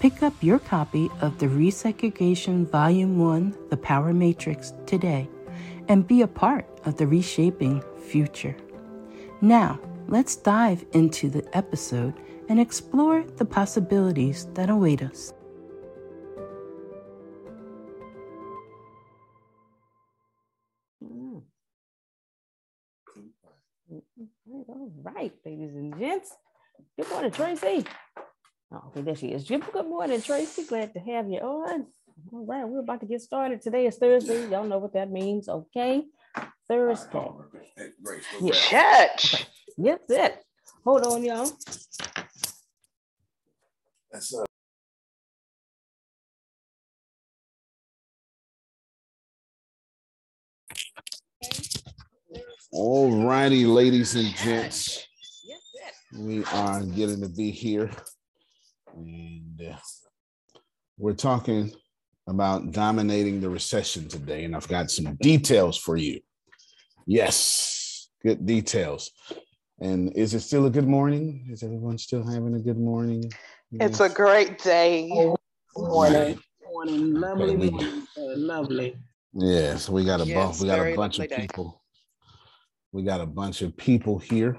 Pick up your copy of the Resegregation Volume 1 The Power Matrix today and be a part of the reshaping future. Now, let's dive into the episode and explore the possibilities that await us. All right, ladies and gents. Good morning, Tracy. Oh, okay, there she is. Jim, good morning, Tracy. Glad to have you on. All right, we're about to get started. Today is Thursday. Y'all know what that means, okay? Thursday. Yeah. Church. Okay. Yep, that's it. Hold on, y'all. That's uh, All righty, ladies and gents, Yep, that's we are getting to be here. And uh, we're talking about dominating the recession today. And I've got some details for you. Yes, good details. And is it still a good morning? Is everyone still having a good morning? it's a great day. Right. Morning, lovely we- morning, sir, lovely. Yeah, so we got a bunch. Yes, We got a bunch of lovely day. people. We got a bunch of people here,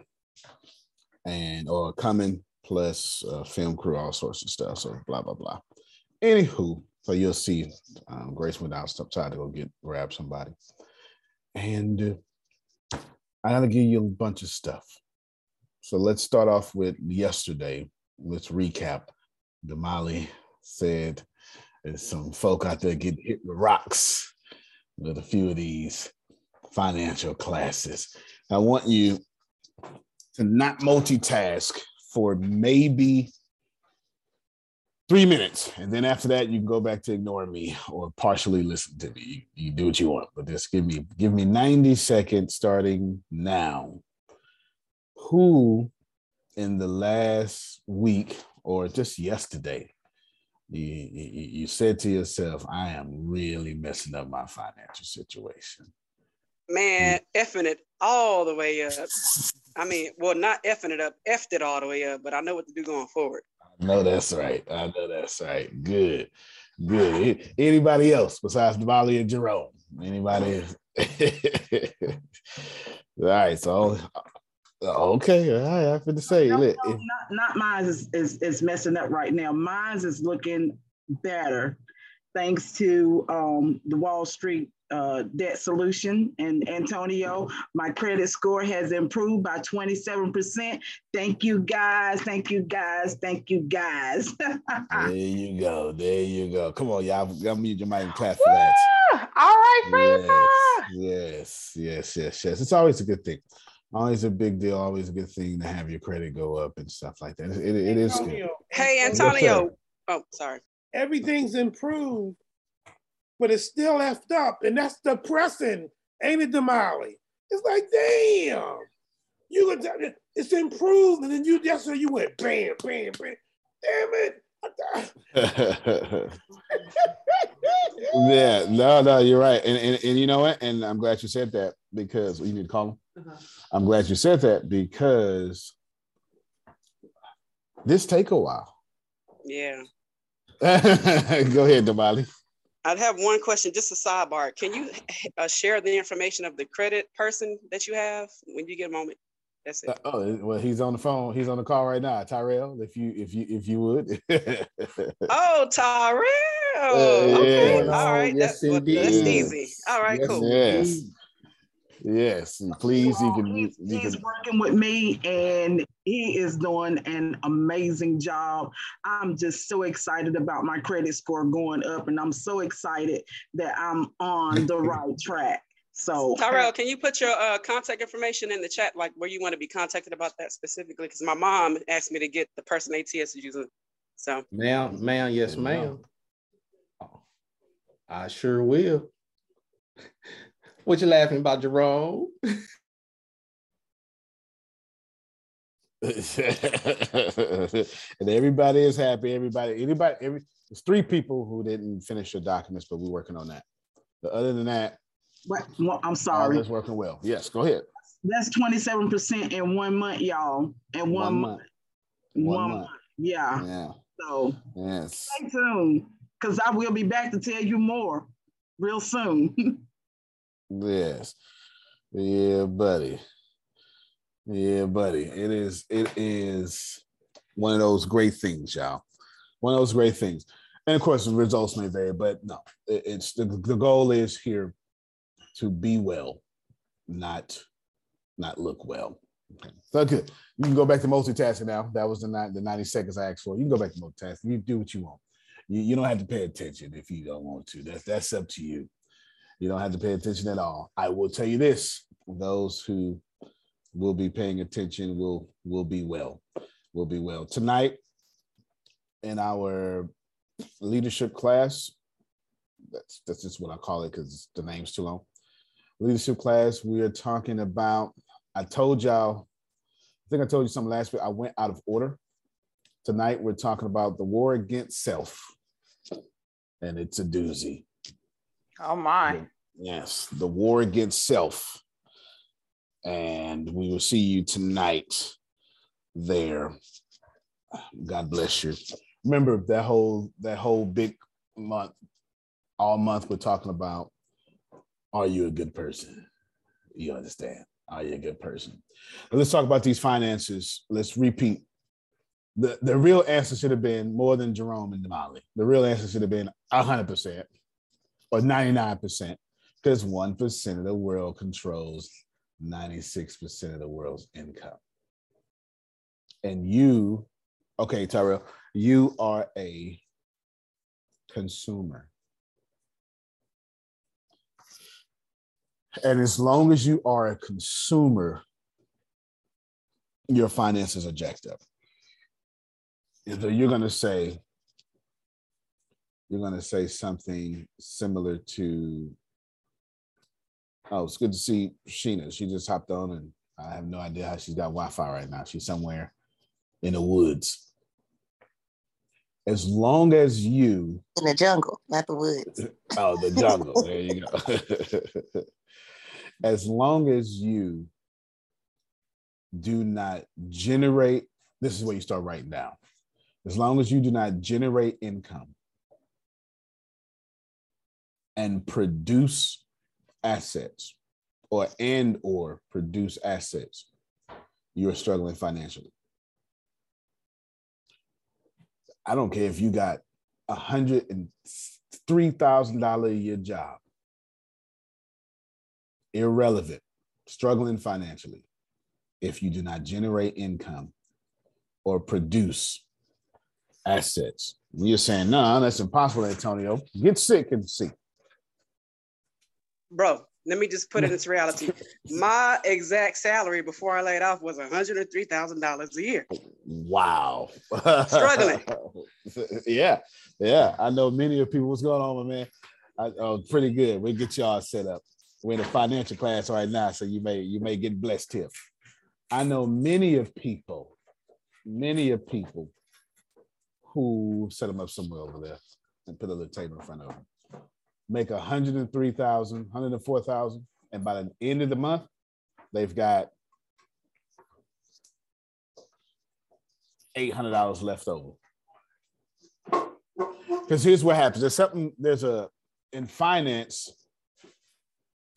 and or coming plus uh, film crew, all sorts of stuff. So blah blah blah. Anywho, so you'll see. Um, Grace went trying to go get grab somebody, and uh, I gotta give you a bunch of stuff. So let's start off with yesterday. Let's recap. Damali said there's some folk out there getting hit with rocks with a few of these financial classes. I want you to not multitask for maybe three minutes. And then after that, you can go back to ignoring me or partially listen to me. You, you do what you want, but just give me give me 90 seconds starting now. Who in the last week or just yesterday, you, you, you said to yourself, I am really messing up my financial situation? Man, effing it all the way up. I mean, well, not effing it up, effed it all the way up, but I know what to do going forward. I know that's right. I know that's right. Good. Good. Anybody else besides Molly and Jerome? Anybody? all right. So okay. All right. I have to say. No, no, not, not mine is, is is messing up right now. Mine is looking better thanks to um, the Wall Street uh, debt solution and Antonio. My credit score has improved by 27%. Thank you guys. Thank you guys. Thank you guys. there you go. There you go. Come on, y'all. Y'all mute your mic and clap for that. All right, yes, yes, yes, yes, yes. It's always a good thing. Always a big deal. Always a good thing to have your credit go up and stuff like that. It, it, it is good. Hey, Antonio. Oh, sorry. Everything's improved but it's still effed up. And that's depressing, ain't it, Damali? It's like, damn. You could it's improved, and then you just so you went bam, bam, bam. Damn it. yeah, no, no, you're right. And, and and you know what? And I'm glad you said that because you need to call him. Uh-huh. I'm glad you said that because this take a while. Yeah. Go ahead, Damali. I'd have one question, just a sidebar. Can you uh, share the information of the credit person that you have when you get a moment? That's it. Uh, oh well, he's on the phone. He's on the call right now, Tyrell. If you if you if you would. oh, Tyrell. Uh, okay. All right. Yes, that's, well, that's easy. All right. Yes, cool. Yes. Yes, please. Well, you can. He's, you he's can... working with me, and he is doing an amazing job. I'm just so excited about my credit score going up, and I'm so excited that I'm on the right track. So, Tyrell, can you put your uh, contact information in the chat, like where you want to be contacted about that specifically? Because my mom asked me to get the person ATS is using. So, ma'am, ma'am, yes, ma'am. I sure will. What you laughing about, Jerome? and everybody is happy. Everybody, anybody, every there's three people who didn't finish their documents, but we're working on that. But other than that, what, well, I'm sorry. It's working well. Yes, go ahead. That's 27% in one month, y'all. In one, one month. month. One, one month. month. Yeah. Yeah. So yes. Stay tuned. Because I will be back to tell you more real soon. Yes. Yeah, buddy. Yeah, buddy. It is, it is one of those great things, y'all. One of those great things. And of course, the results may vary, but no, it, it's the, the goal is here to be well, not not look well. Okay. So good. You can go back to multitasking now. That was the, the 90 seconds I asked for. You can go back to multitasking. You do what you want. You, you don't have to pay attention if you don't want to. That's that's up to you. You don't have to pay attention at all. I will tell you this: those who will be paying attention will will be well. Will be well tonight in our leadership class. That's that's just what I call it because the name's too long. Leadership class. We are talking about. I told y'all. I think I told you something last week. I went out of order. Tonight we're talking about the war against self, and it's a doozy. Oh my. Yes, the war against self. And we will see you tonight there. God bless you. Remember that whole that whole big month, all month we're talking about are you a good person? You understand? Are you a good person? let's talk about these finances. Let's repeat. The, the real answer should have been more than Jerome and Molly. The real answer should have been 100% or 99% because 1% of the world controls 96% of the world's income. And you, okay, Tyrell, you are a consumer. And as long as you are a consumer, your finances are jacked up. So you're going to say, you're going to say something similar to Oh, it's good to see Sheena. She just hopped on, and I have no idea how she's got Wi-Fi right now. She's somewhere in the woods. As long as you In the jungle, not the woods. Oh, the jungle. there you go. as long as you do not generate, this is where you start writing down. As long as you do not generate income and produce assets or and or produce assets, you're struggling financially. I don't care if you got a hundred and three thousand dollar a year job. Irrelevant, struggling financially. If you do not generate income or produce assets, you're saying, no, nah, that's impossible, Antonio. Get sick and see. Bro, let me just put it into reality. My exact salary before I laid off was $103,000 a year. Wow. Struggling. yeah, yeah. I know many of people. What's going on, my man? I, oh, pretty good. We'll get y'all set up. We're in a financial class right now, so you may you may get blessed here. I know many of people, many of people who set them up somewhere over there and put a little table in front of them. Make 103,000, 104,000, and by the end of the month, they've got $800 left over. Because here's what happens. There's something, there's a, in finance,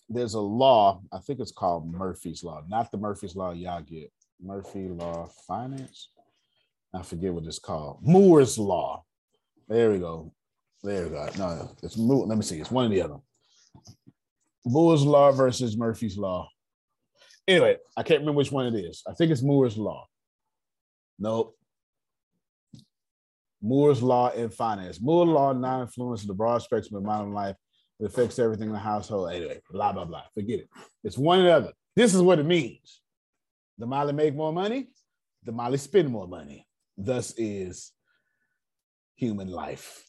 there's a law, I think it's called Murphy's Law, not the Murphy's Law y'all get. Murphy Law Finance. I forget what it's called. Moore's Law. There we go. There we go. No, it's. Let me see. It's one of the other. Moore's Law versus Murphy's Law. Anyway, I can't remember which one it is. I think it's Moore's Law. Nope. Moore's Law in finance. Moore's Law not influences the broad spectrum of modern life. It affects everything in the household. Anyway, blah, blah, blah. Forget it. It's one or the other. This is what it means. The Molly make more money, the Molly spend more money. Thus is human life.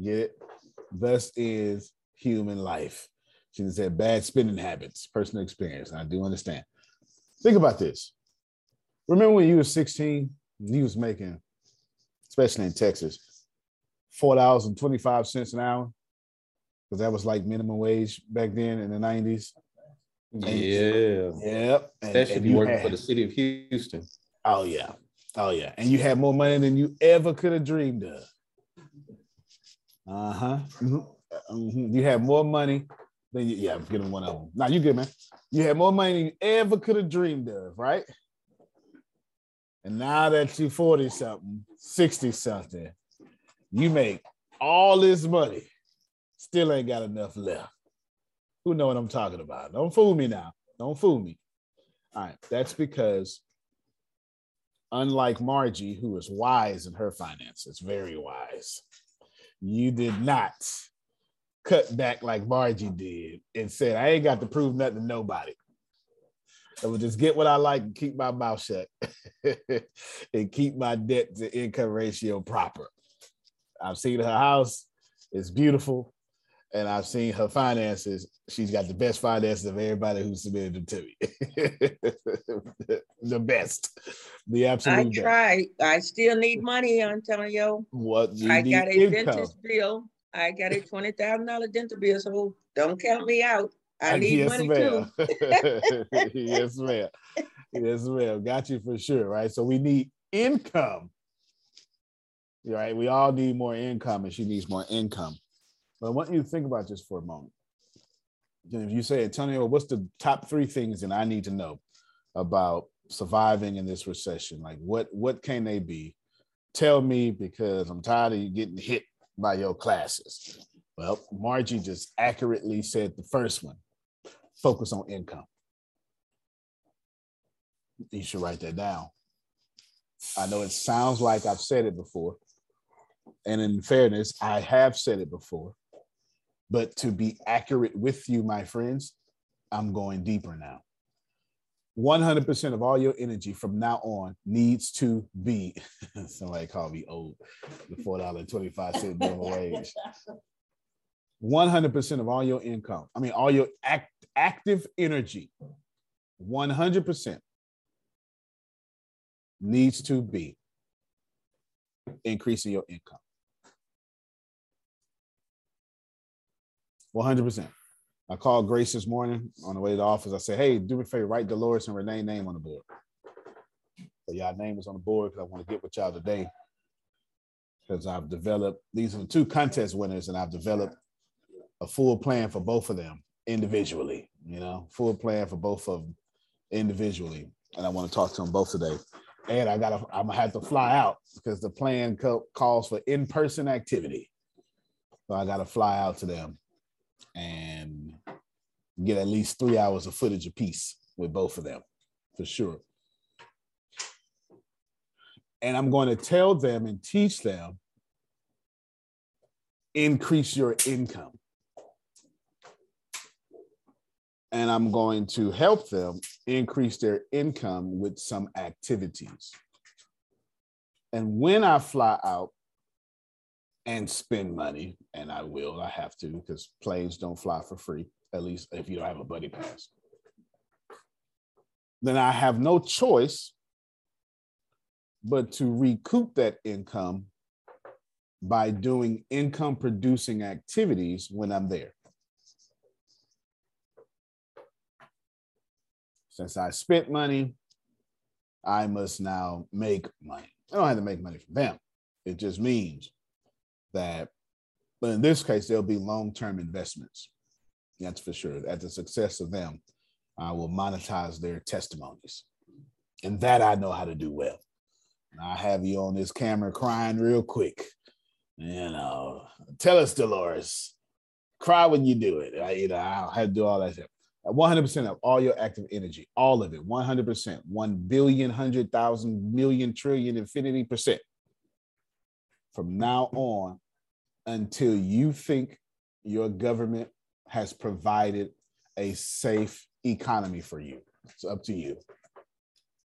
Get it? Thus is human life. She said bad spending habits, personal experience. I do understand. Think about this. Remember when you were 16, you was making, especially in Texas, four dollars and 25 cents an hour. Because that was like minimum wage back then in the 90s. Yeah. Yep. And, Especially and if you working had- for the city of Houston. Oh yeah. Oh yeah. And you had more money than you ever could have dreamed of. Uh-huh. Mhm. Mhm. You have more money than you, yeah, I'm getting one of them. Now you good, man. You had more money than you ever could have dreamed of, right? And now that you're 40 something, 60 something, you make all this money, still ain't got enough left. Who know what I'm talking about? Don't fool me now. Don't fool me. All right. That's because unlike Margie, who is wise in her finances, very wise, you did not cut back like Margie did and said, I ain't got to prove nothing to nobody. I will just get what I like and keep my mouth shut and keep my debt to income ratio proper. I've seen her house, it's beautiful. And I've seen her finances. She's got the best finances of everybody who submitted them to me. the best, the absolute I best. tried. I still need money, Antonio. What you I got a income. dentist bill. I got a twenty thousand dollar dental bill, so don't count me out. I need yes, money ma'am. too. yes, ma'am. Yes, ma'am. Got you for sure, right? So we need income. Right? We all need more income, and she needs more income. But I want you to think about this for a moment. If you say, Antonio, what's the top three things that I need to know about surviving in this recession? Like, what what can they be? Tell me because I'm tired of you getting hit by your classes. Well, Margie just accurately said the first one focus on income. You should write that down. I know it sounds like I've said it before. And in fairness, I have said it before. But to be accurate with you, my friends, I'm going deeper now. 100% of all your energy from now on needs to be, somebody call me old, the $4.25 minimum wage. 100% of all your income, I mean, all your act, active energy, 100% needs to be increasing your income. 100%. I called Grace this morning on the way to the office. I said, hey, do me a favor, write Dolores and Renee name on the board. So y'all name is on the board because I want to get with y'all today. Because I've developed, these are the two contest winners, and I've developed a full plan for both of them individually, you know, full plan for both of them individually. And I want to talk to them both today. And I gotta, I'm gonna have to fly out because the plan co- calls for in-person activity. So I gotta fly out to them and get at least three hours of footage apiece with both of them for sure. And I'm going to tell them and teach them increase your income. And I'm going to help them increase their income with some activities. And when I fly out, and spend money, and I will, I have to, because planes don't fly for free, at least if you don't have a buddy pass. Then I have no choice but to recoup that income by doing income producing activities when I'm there. Since I spent money, I must now make money. I don't have to make money from them. It just means that, but in this case, there'll be long-term investments. That's for sure. At the success of them, I will monetize their testimonies. And that I know how to do well. I have you on this camera crying real quick. You know, tell us, Dolores, cry when you do it. I, you know, I'll have to do all that stuff. 100% of all your active energy, all of it, 100%, 1 billion, 100,000, million, trillion, infinity percent. From now on, until you think your government has provided a safe economy for you. It's up to you.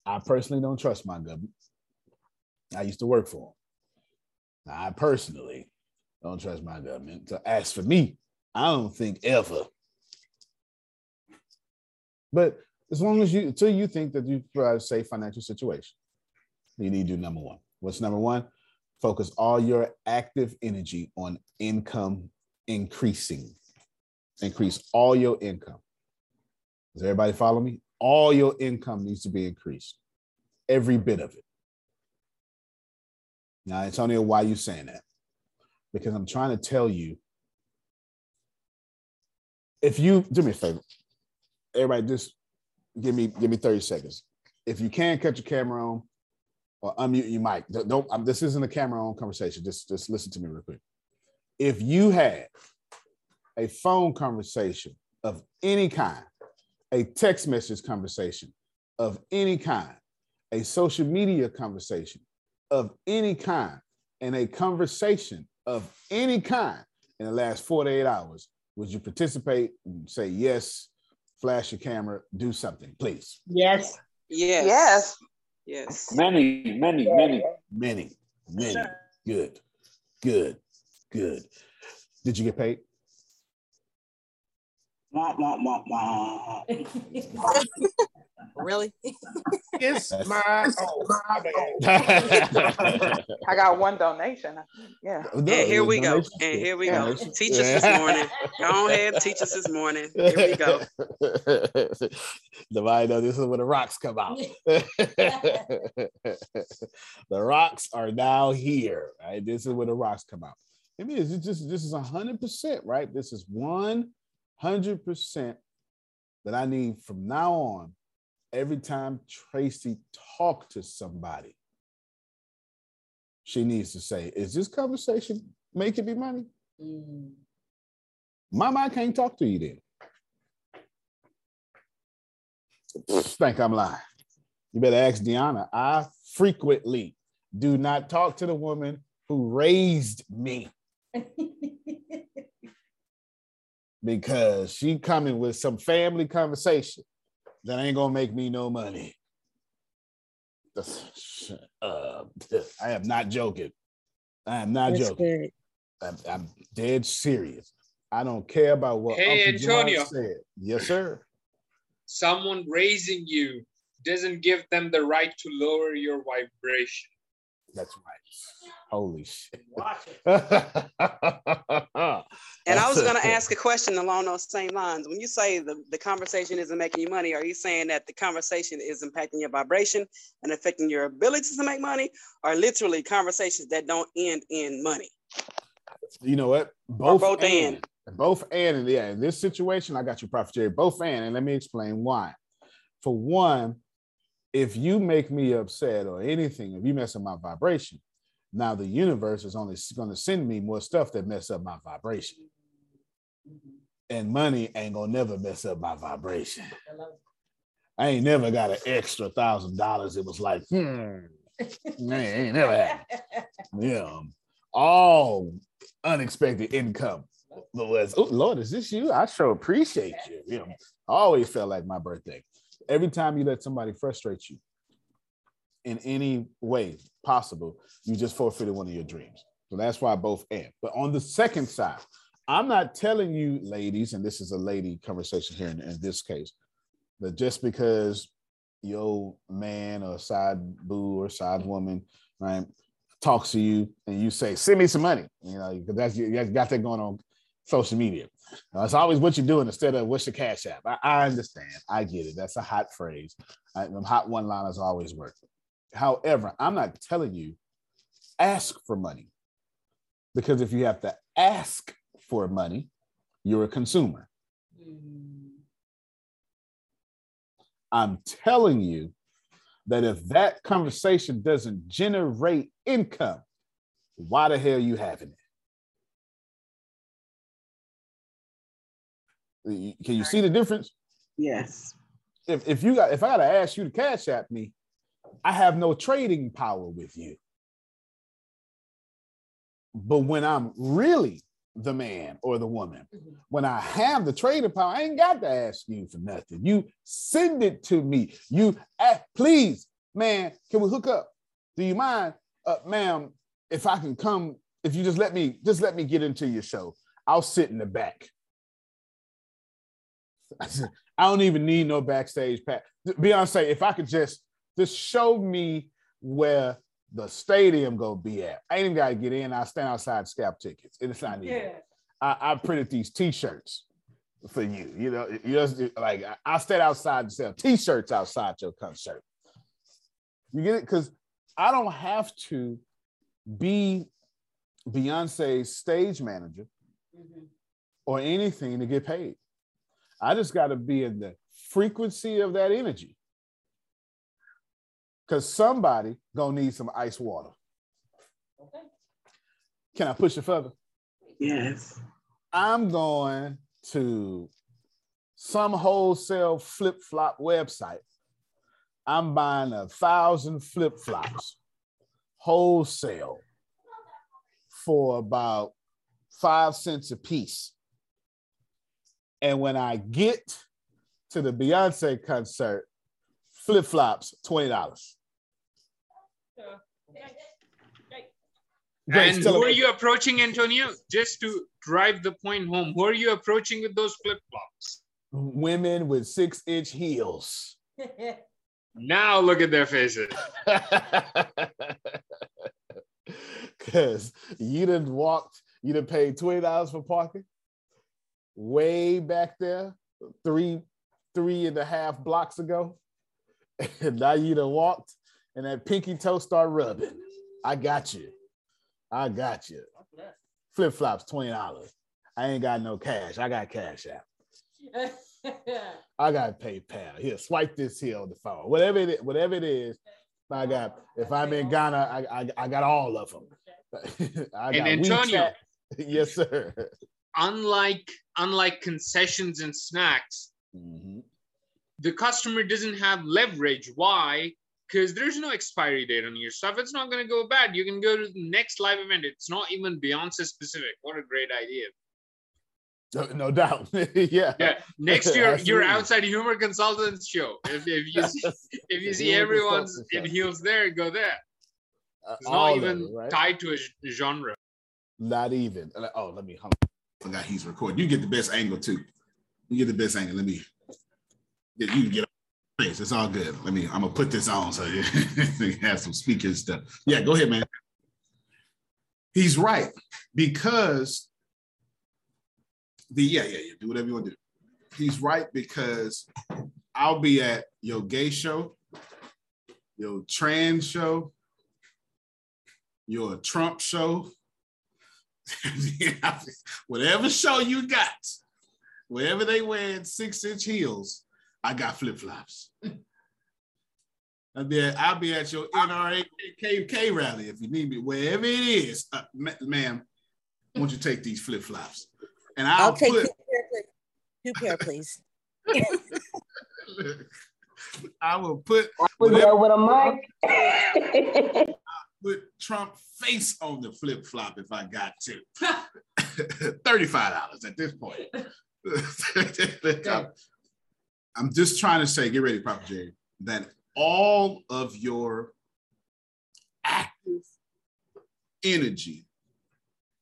I personally don't trust my government. I used to work for them. I personally don't trust my government. So as for me, I don't think ever. But as long as you, until you think that you provide a safe financial situation, you need to do number one. What's number one? Focus all your active energy on income increasing. Increase all your income. Does everybody follow me? All your income needs to be increased, every bit of it. Now, Antonio, why are you saying that? Because I'm trying to tell you if you do me a favor, everybody just give me give me 30 seconds. If you can cut your camera on or unmute your mic, don't, don't um, this isn't a camera on conversation. Just just listen to me real quick. If you had a phone conversation of any kind, a text message conversation of any kind, a social media conversation of any kind, and a conversation of any kind in the last 48 hours, would you participate and say yes, flash your camera, do something, please? Yes. Yes. Yes. Yes. Many, many, many. Many, many. Good, good, good. Did you get paid? Wah, wah, wah, wah. Really? It's my oh my bad. I got one donation. Yeah. And here we go. And here we go. Teach us this morning. Go ahead, teach us this morning. Here we go. Nobody know this is when the rocks come out. the rocks are now here. Right? This is when the rocks come out. I mean, it's just this is hundred percent, right? This is one hundred percent that I need from now on. Every time Tracy talk to somebody, she needs to say, "Is this conversation making me money?" Mama, I can't talk to you then. Think I'm lying. You better ask Deanna. I frequently do not talk to the woman who raised me because she coming with some family conversation that ain't gonna make me no money. Uh, I am not joking. I am not That's joking. I'm, I'm dead serious. I don't care about what Hey, Uncle John said. Yes, sir. Someone raising you doesn't give them the right to lower your vibration. That's right. Holy shit. And I was going to ask a question along those same lines. When you say the, the conversation isn't making you money, are you saying that the conversation is impacting your vibration and affecting your ability to make money, or literally conversations that don't end in money? You know what? Both, both and. Both and. and yeah, in this situation, I got you, Prophet Jerry. Both and. And let me explain why. For one, if you make me upset or anything, if you mess up my vibration, now the universe is only going to send me more stuff that mess up my vibration. And money ain't gonna never mess up my vibration. I ain't never got an extra thousand dollars. It was like, hmm, I ain't never had. Yeah, all unexpected income was. Oh Lord, is this you? I sure appreciate you. You know, I always felt like my birthday. Every time you let somebody frustrate you in any way possible, you just forfeited one of your dreams. So that's why both end. But on the second side, I'm not telling you, ladies, and this is a lady conversation here in, in this case, that just because your man or side boo or side woman, right, talks to you and you say, send me some money, you know, because that's you got that going on social media—it's uh, always what you're doing instead of what's your cash app. I, I understand. I get it. That's a hot phrase. I, them hot one liners always work. However, I'm not telling you ask for money because if you have to ask for money, you're a consumer. Hmm. I'm telling you that if that conversation doesn't generate income, why the hell are you having it? Can you see the difference? Yes. If, if you got if I gotta ask you to cash at me, I have no trading power with you. But when I'm really the man or the woman. Mm-hmm. When I have the trading power, I ain't got to ask you for nothing. You send it to me. You ask, please, man, can we hook up? Do you mind, uh, ma'am, if I can come, if you just let me, just let me get into your show. I'll sit in the back. I don't even need no backstage pass. Beyonce, if I could just just show me where the stadium go be at. I ain't even got to get in. I stand outside scalp tickets. It's not even. Yeah. I, I printed these T-shirts for you. You know, you just like I stand outside and sell T-shirts outside your concert. You get it? Because I don't have to be Beyonce's stage manager mm-hmm. or anything to get paid. I just got to be in the frequency of that energy because somebody gonna need some ice water. Okay. Can I push it further? Yes. I'm going to some wholesale flip flop website. I'm buying a thousand flip flops wholesale for about five cents a piece. And when I get to the Beyonce concert, flip flops, $20. And who are you approaching, Antonio? Just to drive the point home, who are you approaching with those flip flops? Women with six inch heels. now look at their faces. Because you didn't walk, you didn't pay $20 for parking way back there, three, three and a half blocks ago. And now you done walked and that pinky toe start rubbing. I got you. I got you. Flip flops, twenty dollars. I ain't got no cash. I got cash out. I got PayPal. Here, swipe this here on the phone. Whatever it is, whatever it is, I got. If I'm in Ghana, I I, I got all of them. I and Antonio, yes, sir. Unlike unlike concessions and snacks, mm-hmm. the customer doesn't have leverage. Why? because there's no expiry date on your stuff. It's not going to go bad. You can go to the next live event. It's not even Beyonce specific. What a great idea. No, no doubt. yeah. Yeah. Next year, your outside humor consultants show. If, if you see, if you see everyone's in heels there, go there. Uh, it's uh, not even it, right? tied to a genre. Not even. Oh, let me. I forgot he's recording. You get the best angle too. You get the best angle. Let me. You get Thanks. It's all good. Let me. I'm gonna put this on so you have some speakers stuff. Yeah, go ahead, man. He's right because the yeah yeah yeah. Do whatever you want to do. He's right because I'll be at your gay show, your trans show, your Trump show, whatever show you got, wherever they wear six inch heels, I got flip flops. I'll be, at, I'll be at your NRA KK rally if you need me, wherever it is. Uh, ma- ma'am, won't you take these flip flops? And I'll, I'll take put, two pair, please. Two pair, please. I will put Put whatever- that with a mic. put Trump face on the flip flop if I got to. $35 at this point. I'm- I'm just trying to say, get ready, Papa J, that all of your active energy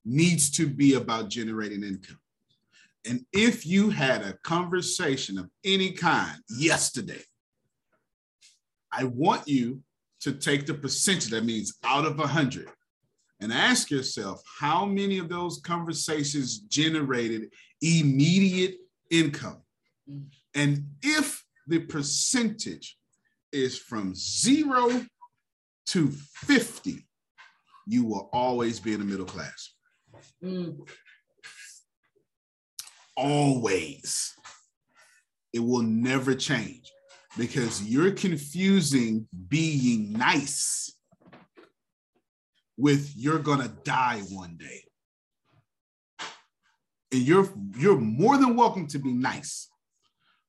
needs to be about generating income. And if you had a conversation of any kind yesterday, I want you to take the percentage, that means out of 100, and ask yourself how many of those conversations generated immediate income. Mm. And if the percentage is from zero to 50, you will always be in the middle class. Mm. Always. It will never change because you're confusing being nice with you're gonna die one day. And you're you're more than welcome to be nice.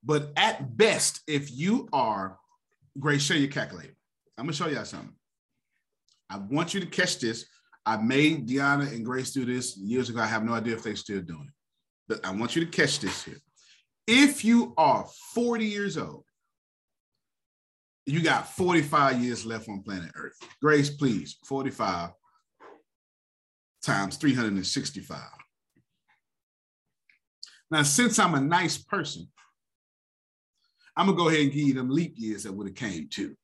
But at best, if you are, Grace, show your calculator. I'm gonna show y'all something. I want you to catch this. I made Deanna and Grace do this years ago. I have no idea if they're still doing it. But I want you to catch this here. If you are 40 years old, you got 45 years left on planet Earth. Grace, please, 45 times 365. Now, since I'm a nice person, I'm gonna go ahead and give you them leap years that would have came to.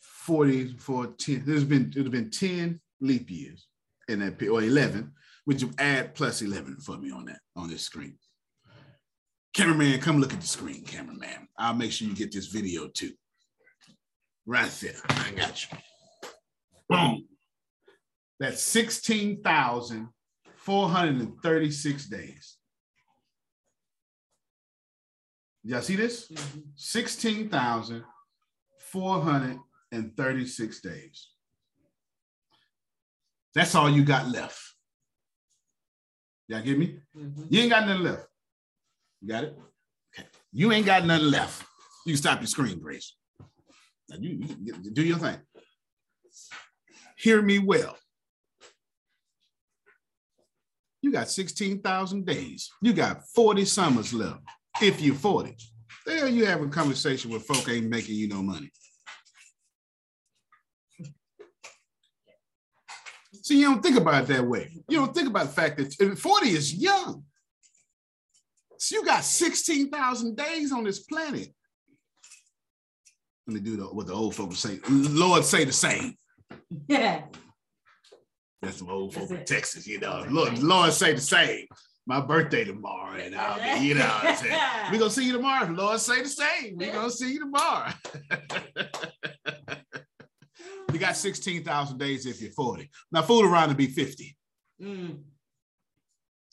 40, 10, there's been, have been 10 leap years in that, or 11, which you add plus 11 for me on that, on this screen. Cameraman, come look at the screen, cameraman. I'll make sure you get this video too. Right there, I got you. Boom. That's 16,436 days. Y'all see this? Mm-hmm. 16,436 days. That's all you got left. Y'all get me? Mm-hmm. You ain't got nothing left. You got it? Okay. You ain't got nothing left. You can stop your screen, Grace. Now you, you do your thing. Hear me well. You got 16,000 days. You got 40 summers left. If you're 40. There you have a conversation with folk ain't making you no money. See, you don't think about it that way. You don't think about the fact that 40 is young. So you got 16,000 days on this planet. Let me do the, what the old folks say. Lord say the same. Yeah. That's some old folks in Texas, you know. Lord, Lord say the same. My birthday tomorrow, and I'll be, you know, what I'm we gonna see you tomorrow. Lord say the same. We're gonna see you tomorrow. you got 16,000 days if you're 40. Now fool around and be 50. Mm.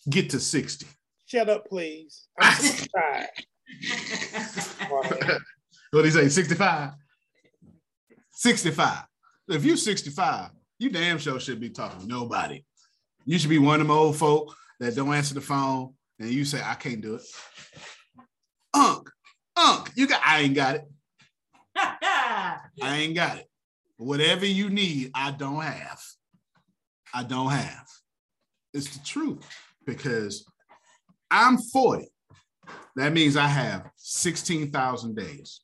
Get to 60. Shut up, please. I'm 65. What do you say? 65? 65. If you're 65, you damn sure should be talking to nobody. You should be one of them old folk that don't answer the phone and you say, I can't do it. Unc, Unc, you got I ain't got it. I ain't got it. Whatever you need, I don't have. I don't have. It's the truth because I'm 40. That means I have 16,000 days.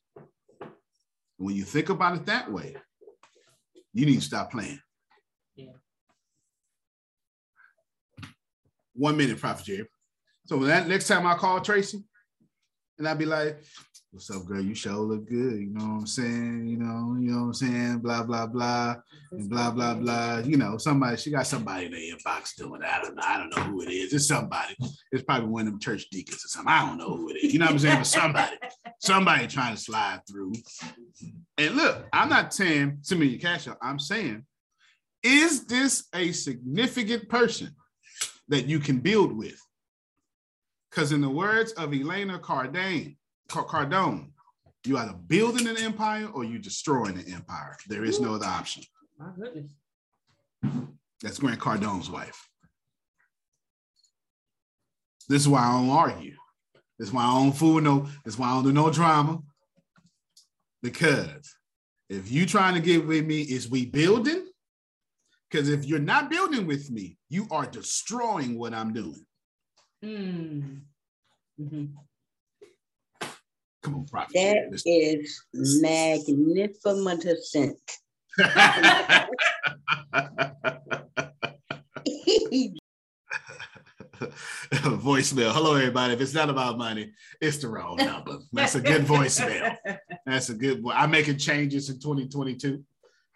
When you think about it that way, you need to stop playing. Yeah. One minute, Prophet Jerry. So that next time I call Tracy, and I'd be like, What's up, girl? You sure look good. You know what I'm saying? You know, you know what I'm saying? Blah, blah, blah. And blah, blah, blah. You know, somebody, she got somebody in the inbox doing that. I don't know. I don't know who it is. It's somebody. It's probably one of them church deacons or something. I don't know who it is. You know what I'm saying? But somebody, somebody trying to slide through. And look, I'm not saying to me, cash out. I'm saying, is this a significant person that you can build with? Because in the words of Elena Cardone, Cardone, you either building an empire or you destroying an empire. There is no other option. My goodness. That's Grant Cardone's wife. This is why I don't argue. This is why I don't fool no. This is why I don't do no drama. Because if you trying to get with me, is we building? Because if you're not building with me, you are destroying what I'm doing. Mm. Mm-hmm. Come on, prophet. That is magnificent. voicemail. Hello, everybody. If it's not about money, it's the wrong number. That's a good voicemail. That's a good one. I'm making changes in 2022.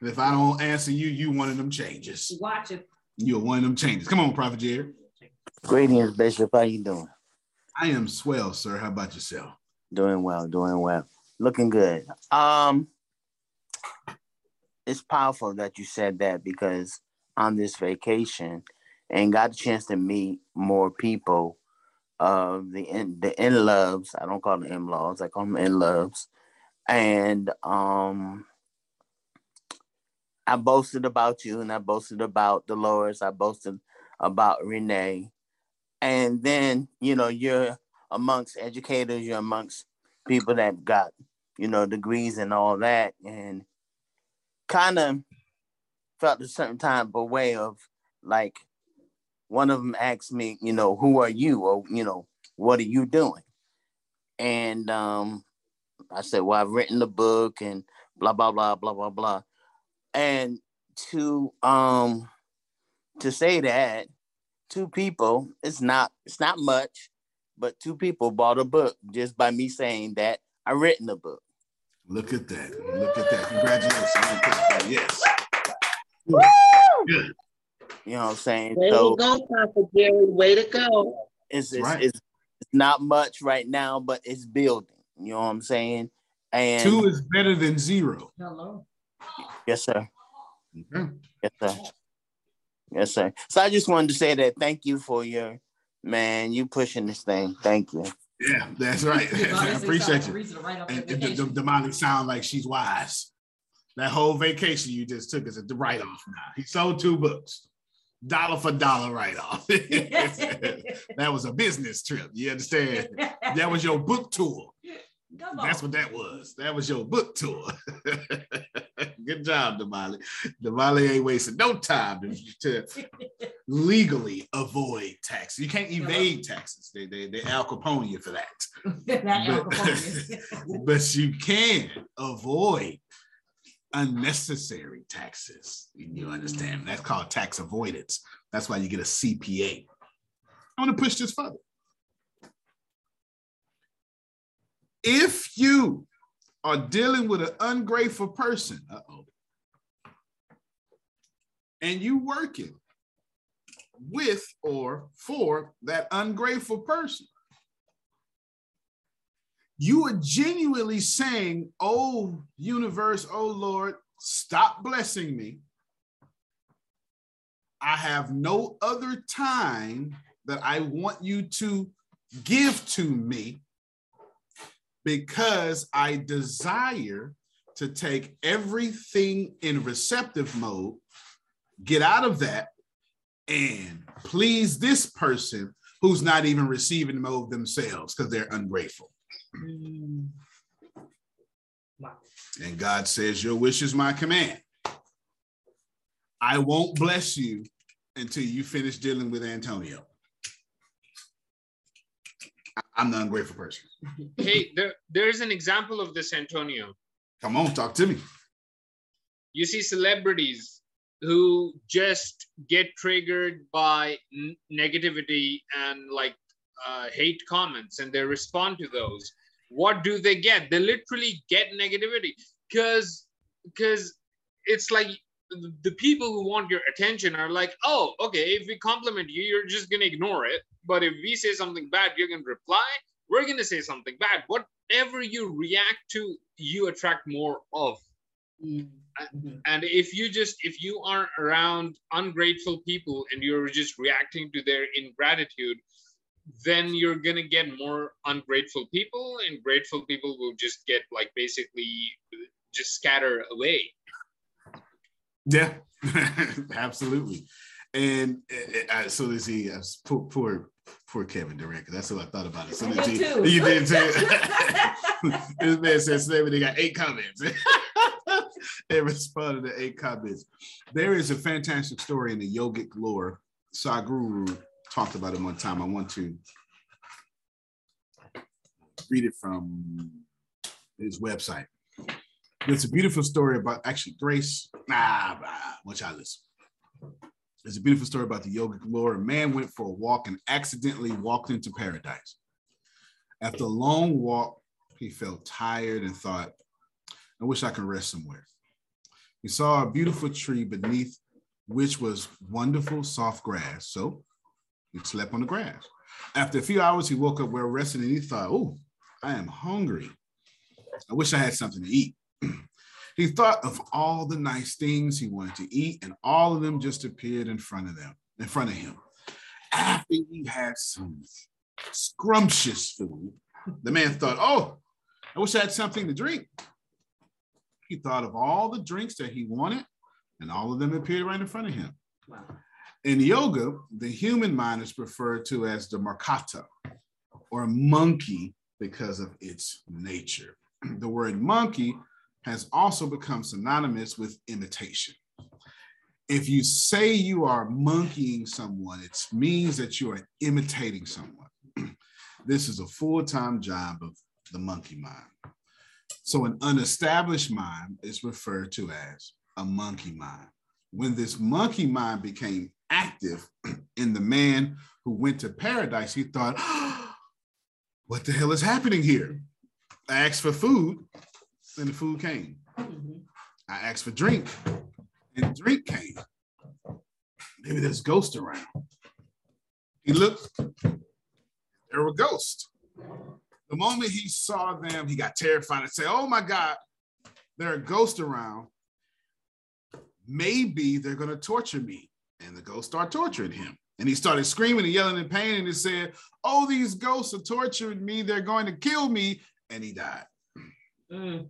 And if I don't answer you, you one of them changes. Watch it. You're one of them changes. Come on, Prophet Jared. Greetings, Bishop. How you doing? I am swell, sir. How about yourself? Doing well, doing well. Looking good. Um it's powerful that you said that because on this vacation and got a chance to meet more people of the in the in loves. I don't call them in laws, I call them in loves. And um I boasted about you and I boasted about Dolores. I boasted about Renee. And then, you know, you're amongst educators, you're amongst people that got, you know, degrees and all that. And kind of felt a certain type of way of like one of them asked me, you know, who are you? Or, you know, what are you doing? And um, I said, well, I've written the book and blah, blah, blah, blah, blah, blah. And to um to say that two people, it's not it's not much, but two people bought a book just by me saying that I written a book. Look at that. Look at that. Congratulations. Yes. Woo! Good. You know what I'm saying? Way so, to go, Papa Jerry. Way to go. It's, it's, right. it's, it's not much right now, but it's building. You know what I'm saying? And two is better than zero. Hello. Yes, sir. Mm-hmm. Yes, sir. Yes, sir. So I just wanted to say that thank you for your man, you pushing this thing. Thank you. Yeah, that's right. I appreciate you. And, and the, the, Damali sound like she's wise. That whole vacation you just took is a write off now. He sold two books, dollar for dollar write off. that was a business trip. You understand? That was your book tour. That's what that was. That was your book tour. Good job, Damali. Damali ain't wasting no time to, to legally avoid taxes. You can't evade taxes. They they they Al Capone you for that. but, but you can avoid unnecessary taxes. You understand? That's called tax avoidance. That's why you get a CPA. I want to push this further. If you are dealing with an ungrateful person, uh-oh, and you working with or for that ungrateful person, you are genuinely saying, Oh, universe, oh Lord, stop blessing me. I have no other time that I want you to give to me because I desire to take everything in receptive mode, get out of that, and please this person who's not even receiving mode themselves because they're ungrateful. Mm. And God says, Your wish is my command. I won't bless you until you finish dealing with Antonio. I'm the ungrateful person. hey, there, there's an example of this, Antonio. Come on, talk to me. You see celebrities who just get triggered by n- negativity and like uh, hate comments, and they respond to those. what do they get? They literally get negativity because because it's like the people who want your attention are like, oh, okay, if we compliment you, you're just gonna ignore it. But if we say something bad, you're gonna reply. We're gonna say something bad. Whatever you react to, you attract more of. Mm-hmm. And if you just if you are around ungrateful people and you're just reacting to their ingratitude, then you're gonna get more ungrateful people, and grateful people will just get like basically just scatter away. Yeah, absolutely. And uh, so as he uh, poor, poor poor Kevin Durant, because that's what I thought about it. So did he, too. you did too. this man says today they got eight comments. they responded to eight comments. There is a fantastic story in the yogic lore. Sadhguru talked about it one time. I want to read it from his website. It's a beautiful story about actually Grace. Nah, nah watch out listen. It's a beautiful story about the yogic lore. A man went for a walk and accidentally walked into paradise. After a long walk, he felt tired and thought, I wish I could rest somewhere. He saw a beautiful tree beneath which was wonderful soft grass. So he slept on the grass. After a few hours, he woke up well rested and he thought, Oh, I am hungry. I wish I had something to eat. He thought of all the nice things he wanted to eat, and all of them just appeared in front of them, in front of him. After he had some scrumptious food, the man thought, Oh, I wish I had something to drink. He thought of all the drinks that he wanted, and all of them appeared right in front of him. In yoga, the human mind is referred to as the markata, or monkey, because of its nature. The word monkey has also become synonymous with imitation. If you say you are monkeying someone, it means that you are imitating someone. this is a full time job of the monkey mind. So, an unestablished mind is referred to as a monkey mind. When this monkey mind became active in the man who went to paradise, he thought, What the hell is happening here? I asked for food, and the food came. I asked for drink, and drink came. Maybe there's ghosts around. He looked, there were ghosts. The moment he saw them, he got terrified and said, Oh my God, there are ghosts around. Maybe they're going to torture me. And the ghosts start torturing him. And he started screaming and yelling in pain. And he said, Oh, these ghosts are torturing me. They're going to kill me. And he died. Mm.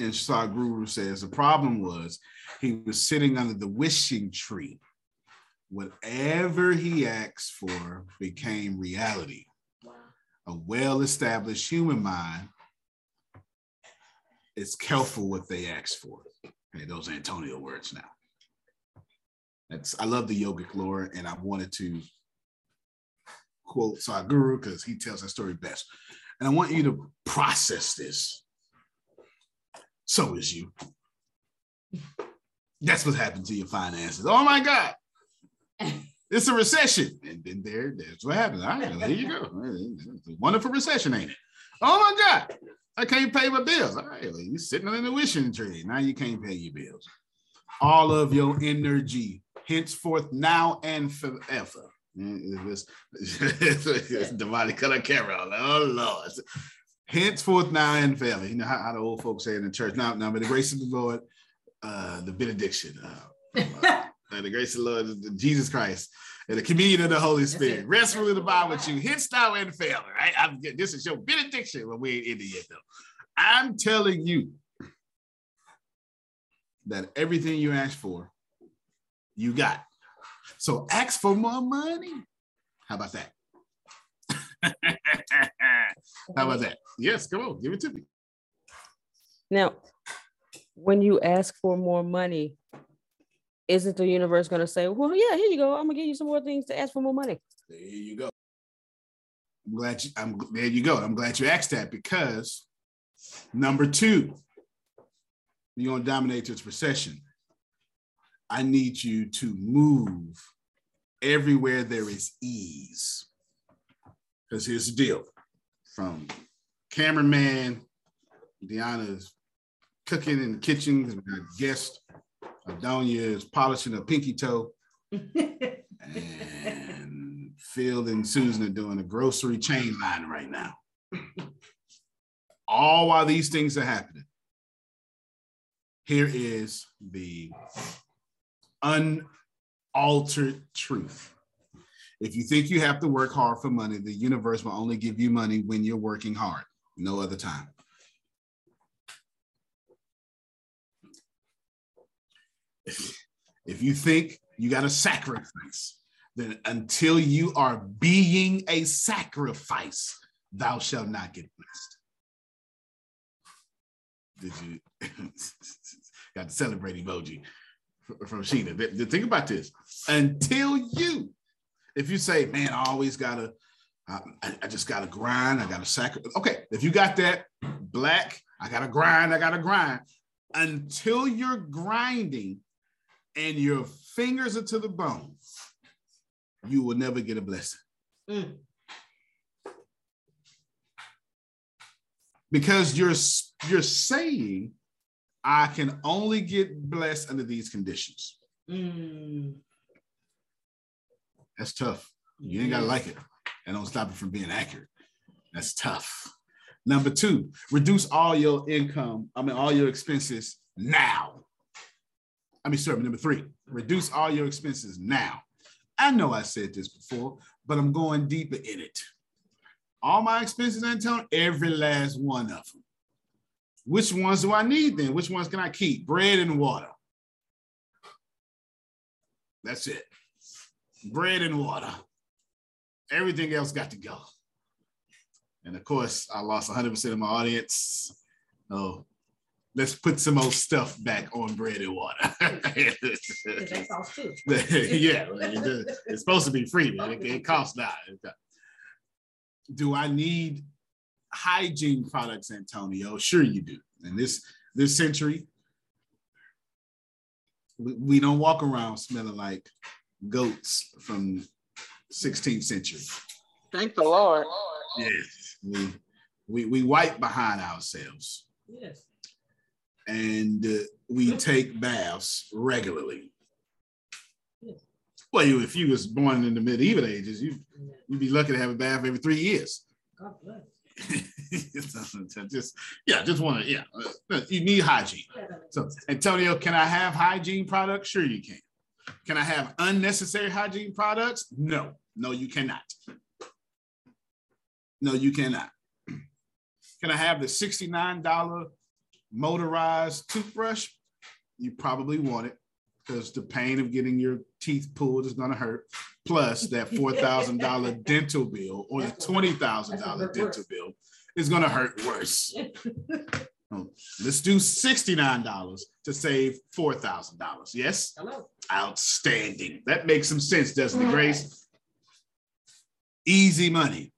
And Sadhguru says the problem was he was sitting under the wishing tree. Whatever he asked for became reality. A well established human mind is careful what they ask for. Hey, those Antonio words now. That's I love the yogic lore, and I wanted to quote Sadhguru because he tells that story best. And I want you to process this. So is you. That's what happened to your finances. Oh my God. It's a recession. And then there, that's what happens. All right, well, here you go. It's wonderful recession, ain't it? Oh my God. I can't pay my bills. All right, well, you're sitting in the wishing tree. Now you can't pay your bills. All of your energy, henceforth, now and forever. It was it's divided color camera. Oh Lord. Henceforth, now and forever. You know how, how the old folks say it in church. Now, now, by the grace of the Lord, uh, the benediction. Uh, uh, the grace of the Lord, Jesus Christ, and the communion of the Holy Spirit. Rest rule and abide with you. Hence now and forever. Right? I'm, this is your benediction, but we ain't in it yet, though. I'm telling you that everything you ask for, you got. So ask for more money. How about that? How about that? Yes, come on, give it to me. Now, when you ask for more money, isn't the universe going to say, well, yeah, here you go. I'm going to give you some more things to ask for more money? There you go. I'm glad you, I'm there you go. I'm glad you asked that because number two, you're going to dominate this recession. I need you to move everywhere there is ease. Because here's the deal from cameraman. Deanna is cooking in the kitchen. We got a guest. Adonia is polishing a pinky toe. and Phil and Susan are doing a grocery chain line right now. All while these things are happening. Here is the unaltered truth. If you think you have to work hard for money, the universe will only give you money when you're working hard, no other time. If you think you got to sacrifice, then until you are being a sacrifice, thou shalt not get blessed. Did you got to celebrate emoji from Sheena? Think about this. Until you, if you say, man, I always gotta, I, I just gotta grind, I gotta sacrifice. Okay, if you got that black, I gotta grind, I gotta grind. Until you're grinding and your fingers are to the bone, you will never get a blessing. Mm. Because you're you're saying, I can only get blessed under these conditions. Mm. That's tough. You ain't gotta like it. And don't stop it from being accurate. That's tough. Number two, reduce all your income, I mean all your expenses now. I mean, sorry, number three, reduce all your expenses now. I know I said this before, but I'm going deeper in it. All my expenses, Antonio, every last one of them. Which ones do I need then? Which ones can I keep? Bread and water. That's it. Bread and water. Everything else got to go. And of course, I lost 100% of my audience. Oh, let's put some old stuff back on bread and water. yeah, it's supposed to be free, but it, it costs now. Do I need hygiene products, Antonio? Sure, you do. In this this century, we, we don't walk around smelling like goats from 16th century. Thank the Lord. Yes, we we, we wipe behind ourselves. Yes and uh, we take baths regularly. Well, you, if you was born in the medieval ages, you you'd be lucky to have a bath every three years. God bless. just yeah, just want to yeah. Uh, you need hygiene. So Antonio, can I have hygiene products? Sure, you can. Can I have unnecessary hygiene products? No, no, you cannot. No, you cannot. Can I have the sixty-nine dollar motorized toothbrush, you probably want it because the pain of getting your teeth pulled is going to hurt. Plus, that $4,000 dental bill or the $20,000 dental bill is going to hurt worse. Oh, let's do $69 to save $4,000. Yes? Hello. Outstanding. That makes some sense, doesn't it, Grace? Easy money.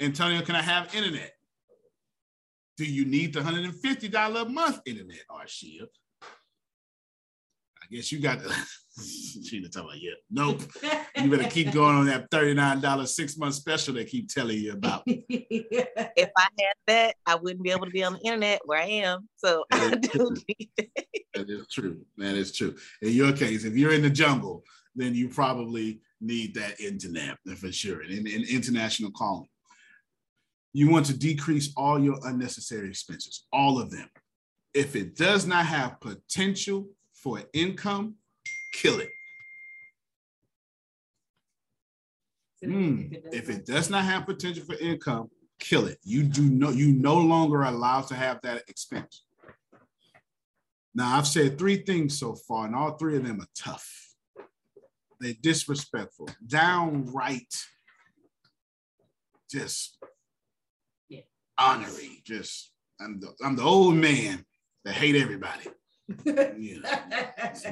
Antonio, can I have internet? Do you need the $150 a month internet, Arshia? I guess you got the Sheena talking about, yeah. Nope. You better keep going on that $39 six month special they keep telling you about. if I had that, I wouldn't be able to be on the internet where I am. So I do need that. That is true. That is true. In your case, if you're in the jungle, then you probably need that internet for sure. And, and international calling. You want to decrease all your unnecessary expenses, all of them. If it does not have potential for income, kill it. Mm. If it does not have potential for income, kill it. You do no, you no longer allowed to have that expense. Now I've said three things so far, and all three of them are tough. They're disrespectful, downright, just yeah. honorary. Just I'm the I'm the old man that hate everybody. you, know,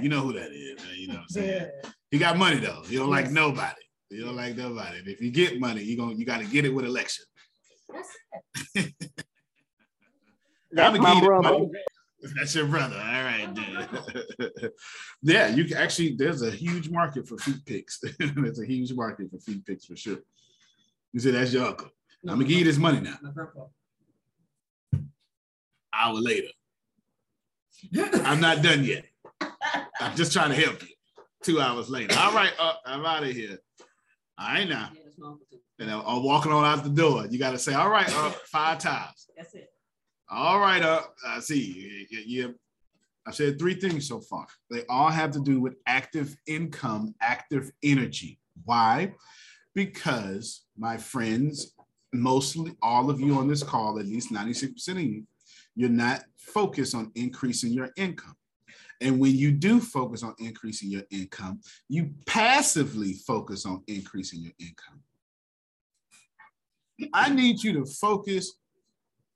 you know who that is. Man, you know what I'm saying? He got money though. He don't like nobody. You don't like nobody. And if you get money, you going you got to get it with election. That's my brother. That's your brother. All right, dude. yeah, you can actually. There's a huge market for feet pics. there's a huge market for feet pics for sure. You said that's your uncle. I'm gonna give you this money now. Hour later. I'm not done yet. I'm just trying to help you. Two hours later. All right, uh, I'm out of here. All right now. And I'm, I'm walking on out the door. You got to say, all right, uh, five times. That's it. All right, uh, I see. You, I said three things so far. They all have to do with active income, active energy. Why? Because my friends, mostly all of you on this call, at least 96% of you, you're not focused on increasing your income. And when you do focus on increasing your income, you passively focus on increasing your income. I need you to focus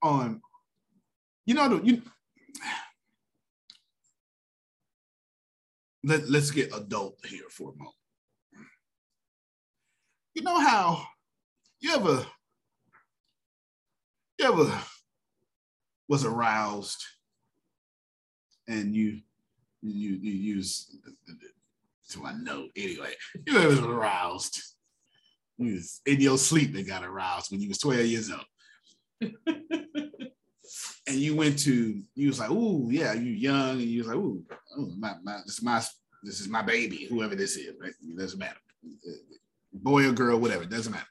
on, you know, you let, let's get adult here for a moment. You know how you ever you ever was aroused and you you you use to my note anyway. You ever was aroused. You was in your sleep and got aroused when you was 12 years old. and you went to you was like, ooh, yeah, you young, and you was like, ooh, ooh my, my, this is my this is my baby, whoever this is, right? It doesn't matter. Boy or girl, whatever, it doesn't matter.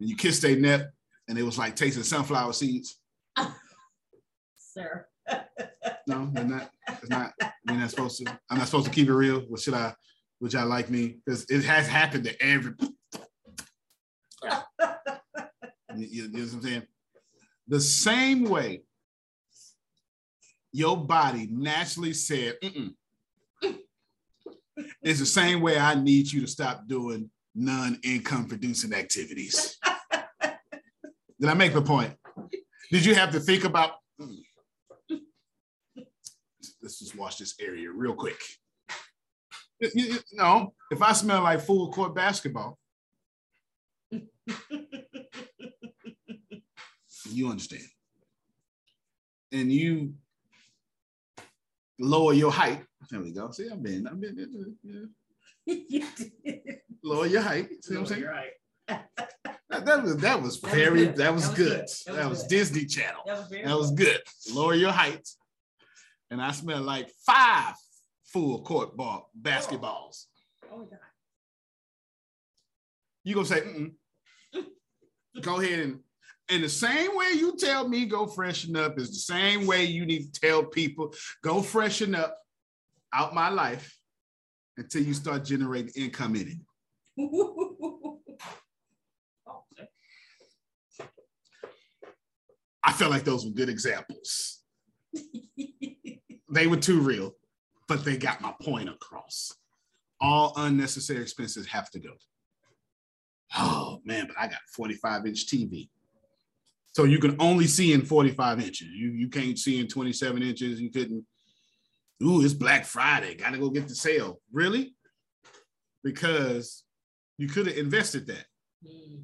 And you kissed a neck, and it was like tasting sunflower seeds. Sir. No, they're not. It's not. We're not supposed to. I'm not supposed to keep it real. What should I? Would y'all like me? Because it has happened to every. you, you know what I'm saying? The same way your body naturally said, Mm-mm. it's the same way I need you to stop doing non-income producing activities. Did I make the point? Did you have to think about? Mm. Let's just wash this area real quick. You, no, if I smell like full court basketball, you understand. And you lower your height. There we go. See, I've been, I've been, yeah. lower your height. See what I'm saying? Right. That, that was that was That very good. that was That was good. good. That was good. Disney Channel. That was That was good. Lower your height. And I smell like five full court ball basketballs. Oh my God. You gonna say, Mm-mm. go ahead and and the same way you tell me go freshen up is the same way you need to tell people go freshen up out my life until you start generating income in it. I felt like those were good examples. they were too real, but they got my point across. All unnecessary expenses have to go. Oh man, but I got 45 inch TV. So you can only see in 45 inches. You, you can't see in 27 inches. You couldn't. Ooh, it's Black Friday. Got to go get the sale. Really? Because you could have invested that. Hmm.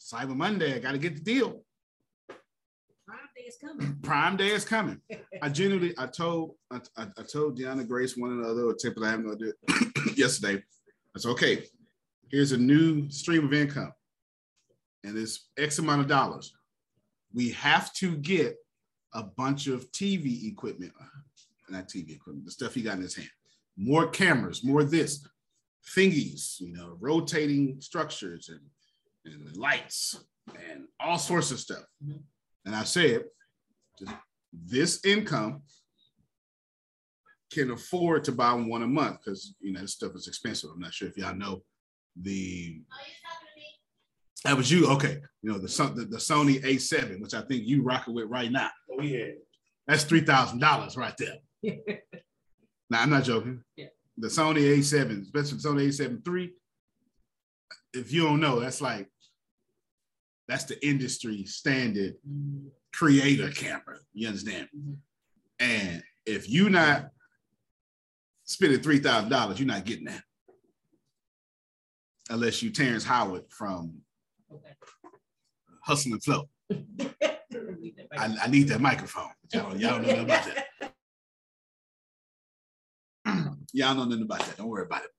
Cyber Monday, I got to get the deal. Prime day is coming. Prime Day is coming. I genuinely, I told, I, I, I told Deanna Grace one another, or Temple, I haven't do yesterday. I said, okay, here's a new stream of income, and it's X amount of dollars. We have to get a bunch of TV equipment, not TV equipment, the stuff he got in his hand, more cameras, more this, thingies, you know, rotating structures and, and lights and all sorts of stuff. And I said, this income can afford to buy one a month because you know this stuff is expensive. I'm not sure if y'all know the. That was you, okay? You know the the, the Sony A7, which I think you rocking with right now. Oh yeah. That's three thousand dollars right there. Now I'm not joking. Yeah. The Sony A7, especially the Sony A7 III. If you don't know, that's like that's the industry standard mm-hmm. creator camera. You understand? Mm-hmm. And if you're not spending three thousand dollars, you're not getting that. Unless you Terrence Howard from Hustle and Flow. I, I need that microphone. Y'all, y'all don't know nothing about that. Y'all know nothing about that. Don't worry about it.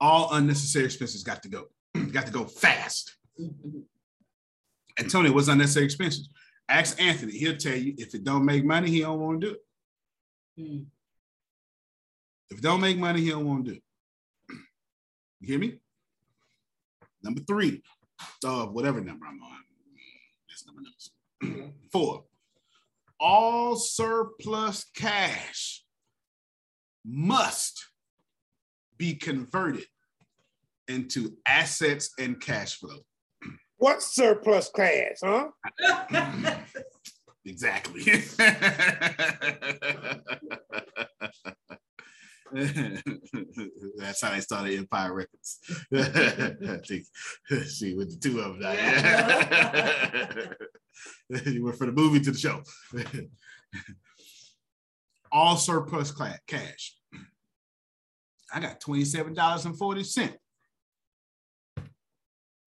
All unnecessary expenses got to go. got to go fast. And Tony, what's unnecessary expenses? Ask Anthony. He'll tell you if it don't make money, he don't want to do it. Mm. If it don't make money, he don't want to do it. You hear me? Number three, uh, whatever number I'm on. That's number numbers. Four, all surplus cash must be converted into assets and cash flow. What surplus cash, huh? Exactly. That's how they started Empire Records. I think, see, with the two of them. now. you went from the movie to the show. All surplus cash. I got $27.40.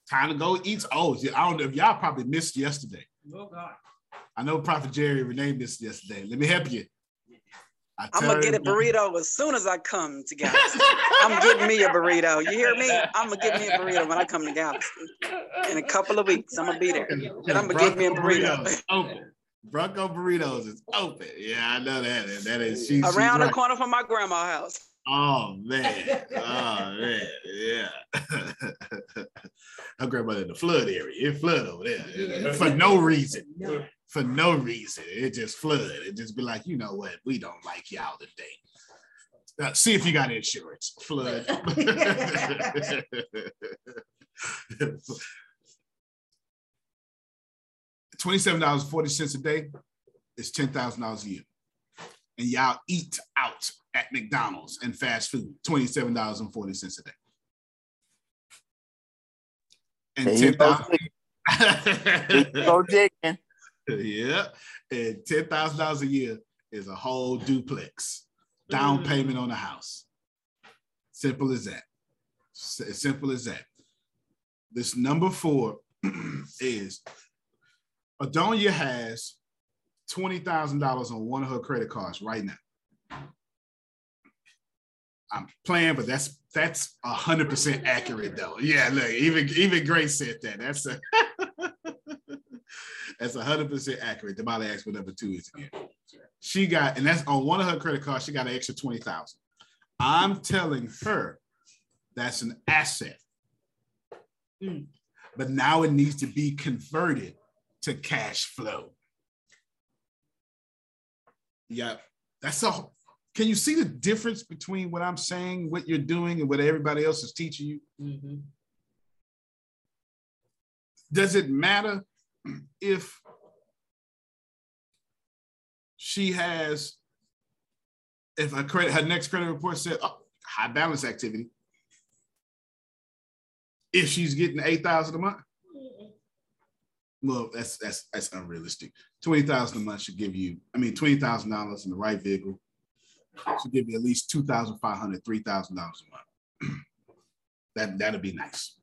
Time to go eat. Oh, yeah, I don't know if y'all probably missed yesterday. Oh God. I know Prophet Jerry Renee missed yesterday. Let me help you. I I'm gonna get a everybody- burrito as soon as I come to Galveston. I'm getting me a burrito. You hear me? I'm gonna get me a burrito when I come to Galveston. In a couple of weeks, I'm gonna be there. And I'm gonna get me a burrito. Burritos open. Bronco Burritos is open. Yeah, I know that. That is she, she's Around the right. corner from my grandma's house. Oh man. Oh man. Yeah. Her grandmother in the flood area. It flood over there. For no reason. For no reason. It just flood. It just be like, you know what? We don't like y'all today. Uh, see if you got insurance. Flood. Twenty-seven dollars forty cents a day is ten thousand dollars a year, and y'all eat out at McDonald's and fast food. Twenty-seven dollars and forty cents a day, and There you ten go. Go digging. Yeah, and ten thousand dollars a year is a whole duplex, down mm. payment on the house. Simple as that. As simple as that. This number four is Adonia has twenty thousand dollars on one of her credit cards right now. I'm playing, but that's that's a hundred percent accurate though. Yeah, look, even even Grace said that. That's a that's a hundred percent accurate. Damali asked what number two is again. She got, and that's on one of her credit cards, she got an extra twenty thousand. I'm telling her that's an asset. But now it needs to be converted to cash flow. Yeah, that's a. Can you see the difference between what I'm saying, what you're doing, and what everybody else is teaching you? Mm-hmm. Does it matter if she has, if her credit, her next credit report said oh, high balance activity? If she's getting eight thousand a month, well, that's that's that's unrealistic. Twenty thousand a month should give you, I mean, twenty thousand dollars in the right vehicle should give you at least two thousand five hundred, three thousand dollars a month. that that'd be nice.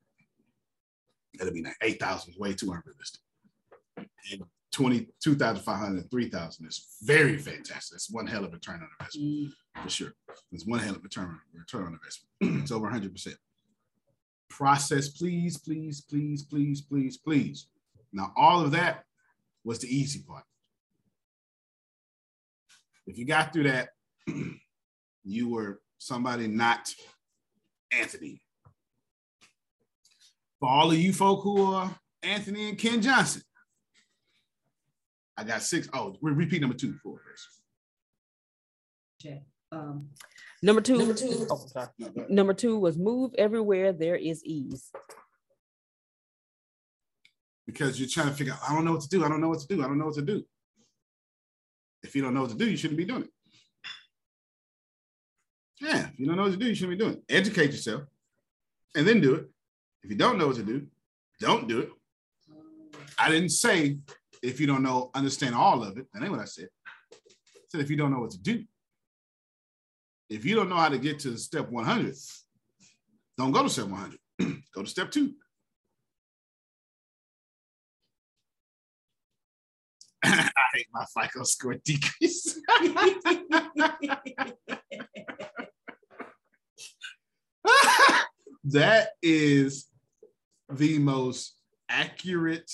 That'd be nice. Eight thousand is way too unrealistic. And 20, 2,500, 3,000 is very fantastic. It's one hell of a return on investment mm. for sure. It's one hell of a return, return on investment. it's over 100%. Process, please, please, please, please, please, please. Now, all of that was the easy part. If you got through that, you were somebody not Anthony. For all of you folk who are Anthony and Ken Johnson, I got six. Oh, re- repeat number two for us. Check. Um, Number two, Number two. oh, sorry. Number two was move everywhere there is ease. Because you're trying to figure out, I don't know what to do. I don't know what to do. I don't know what to do. If you don't know what to do, you shouldn't be doing it. Yeah, if you don't know what to do, you shouldn't be doing it. Educate yourself and then do it. If you don't know what to do, don't do it. I didn't say if you don't know, understand all of it. That ain't what I said. I said if you don't know what to do. If you don't know how to get to step 100, don't go to step 100. go to step two. I hate my FICO score decrease. that is the most accurate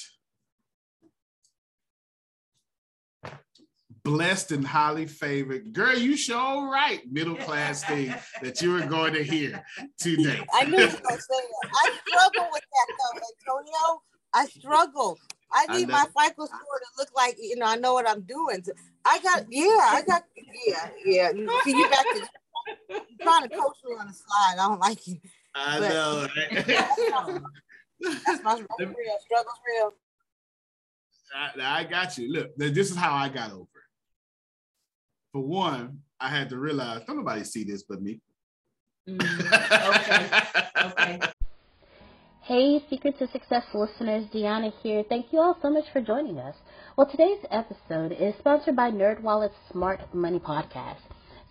blessed and highly favored. Girl, you sure right. Middle class thing that you were going to hear today. I knew you were going to say that. I struggle with that though, Antonio. I struggle. I I need know. my FICO score to look like you know I know what I'm doing. So I got yeah, I got yeah, yeah. You- See you back to trying to coach me on the slide. I don't like it. I But- know. That's my struggle real. Struggle's real. I, I got you. Look, this is how I got over it. For one, I had to realize don't nobody see this but me. Mm, okay. Okay. Hey, Secrets of Success listeners, Deanna here. Thank you all so much for joining us. Well, today's episode is sponsored by NerdWallet's Smart Money Podcast.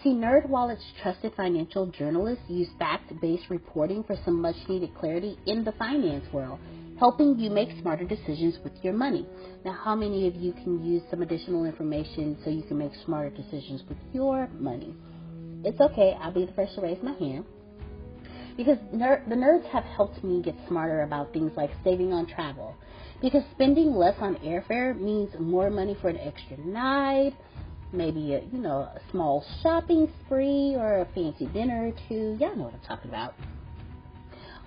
See, NerdWallet's trusted financial journalists use fact-based reporting for some much-needed clarity in the finance world, helping you make smarter decisions with your money. Now, how many of you can use some additional information so you can make smarter decisions with your money? It's okay. I'll be the first to raise my hand because ner- the nerds have helped me get smarter about things like saving on travel. Because spending less on airfare means more money for an extra night, maybe a you know a small shopping spree or a fancy dinner or two. Y'all know what I'm talking about.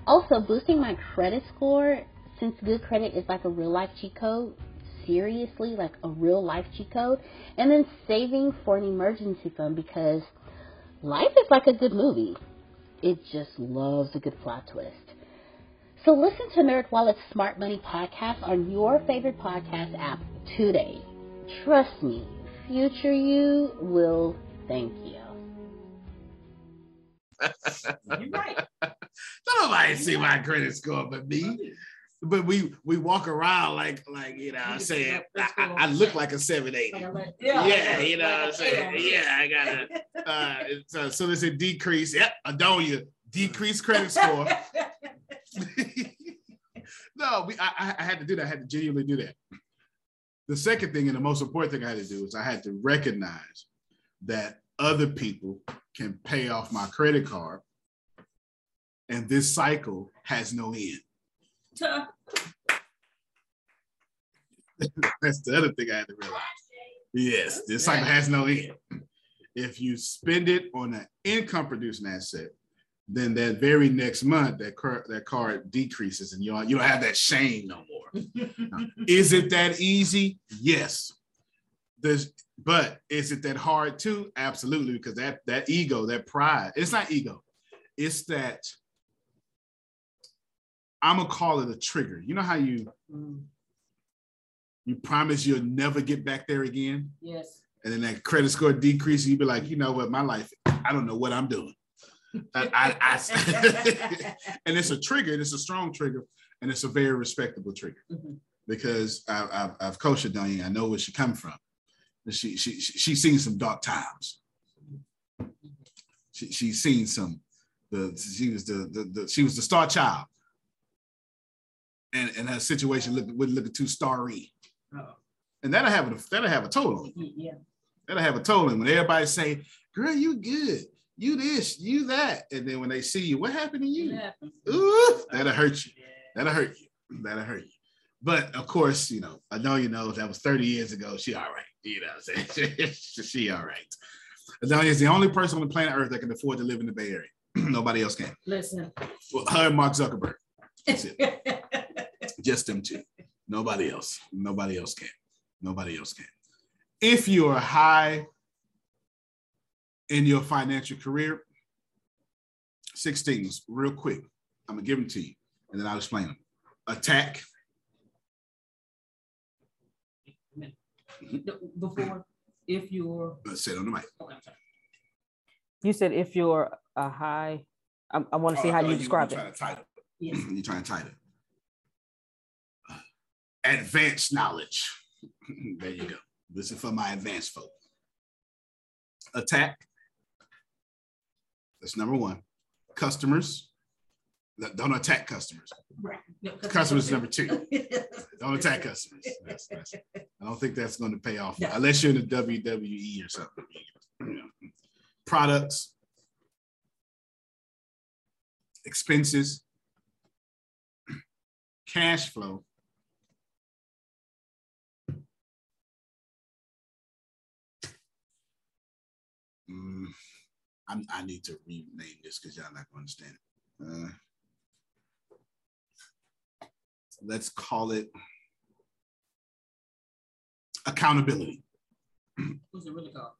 Also, boosting my credit score since good credit is like a real life cheat code. Seriously, like a real life cheat code, and then saving for an emergency fund because life is like a good movie it just loves a good plot twist. So listen to NerdWallet's Smart Money podcast on your favorite podcast app today. Trust me, future you will thank you. You're right. Nobody see my credit score but me. But we we walk around like like you know I'm saying I, I, I look like a 780. Yeah. Yeah, you know what I'm saying. Yeah, I got a uh so, so there's a decrease. Yep, Adonia, decreased credit score. no, we I, I- I had to do that. I had to genuinely do that. The second thing and the most important thing I had to do is I had to recognize that other people can pay off my credit card and this cycle has no end. That's the other thing I had to realize. Yes, this cycle has no end. If you spend it on an income producing asset, then that very next month that car, that card decreases and you don't, you don't have that shame no more. Now, is it that easy? Yes. There's, but is it that hard too? Absolutely, because that that ego, that pride, it's not ego, it's that I'm gonna call it a trigger. You know how you you promise you'll never get back there again, Yes. and then that credit score decreases. you'd be like, you know what, my life, I don't know what I'm doing. I, I, and it's a trigger, and it's a strong trigger, and it's a very respectable trigger mm-hmm. because I, I've, I've coached her down here. I know where she come from. She she she- she's seen some dark times. She she's seen some. The she was the, the, the she was the star child, and and her situation look wouldn't look too starry, and that'll have a that'll have a toll on you. Yeah. That'll have a toll on when everybody say, "Girl, you good." You this, you that, and then when they see you, what happened to you? Ooh, that'll hurt you. That'll hurt you. That'll hurt you. But of course, you know, I know you know that was 30 years ago. She all right. You know what I'm saying? she all right. Adonia is the only person on the planet Earth that can afford to live in the Bay Area. Nobody else can. Listen. Well, her and Mark Zuckerberg. That's it. Just them two. Nobody else. Nobody else can. Nobody else can. If you are high in your financial career, six things real quick. I'm gonna give them to you, and then I'll explain them. Attack. Before, if you're. Let's say it on the mic. You said if you're a high, I, I want to see Oh, how you you- describe you it. trying to title. You're trying to title. Uh, advanced knowledge. there you go. This is for my advanced folk. Attack. That's number one. Customers. Don't attack customers. Right. No, Customers is number two. Don't attack customers. That's- that's- I don't think that's going to pay off unless you're in the WWE or something. You know. Products, expenses, cash flow, mm, I'm, I need to rename this because y'all not gonna understand it. Uh, let's call it accountability. What's it really called?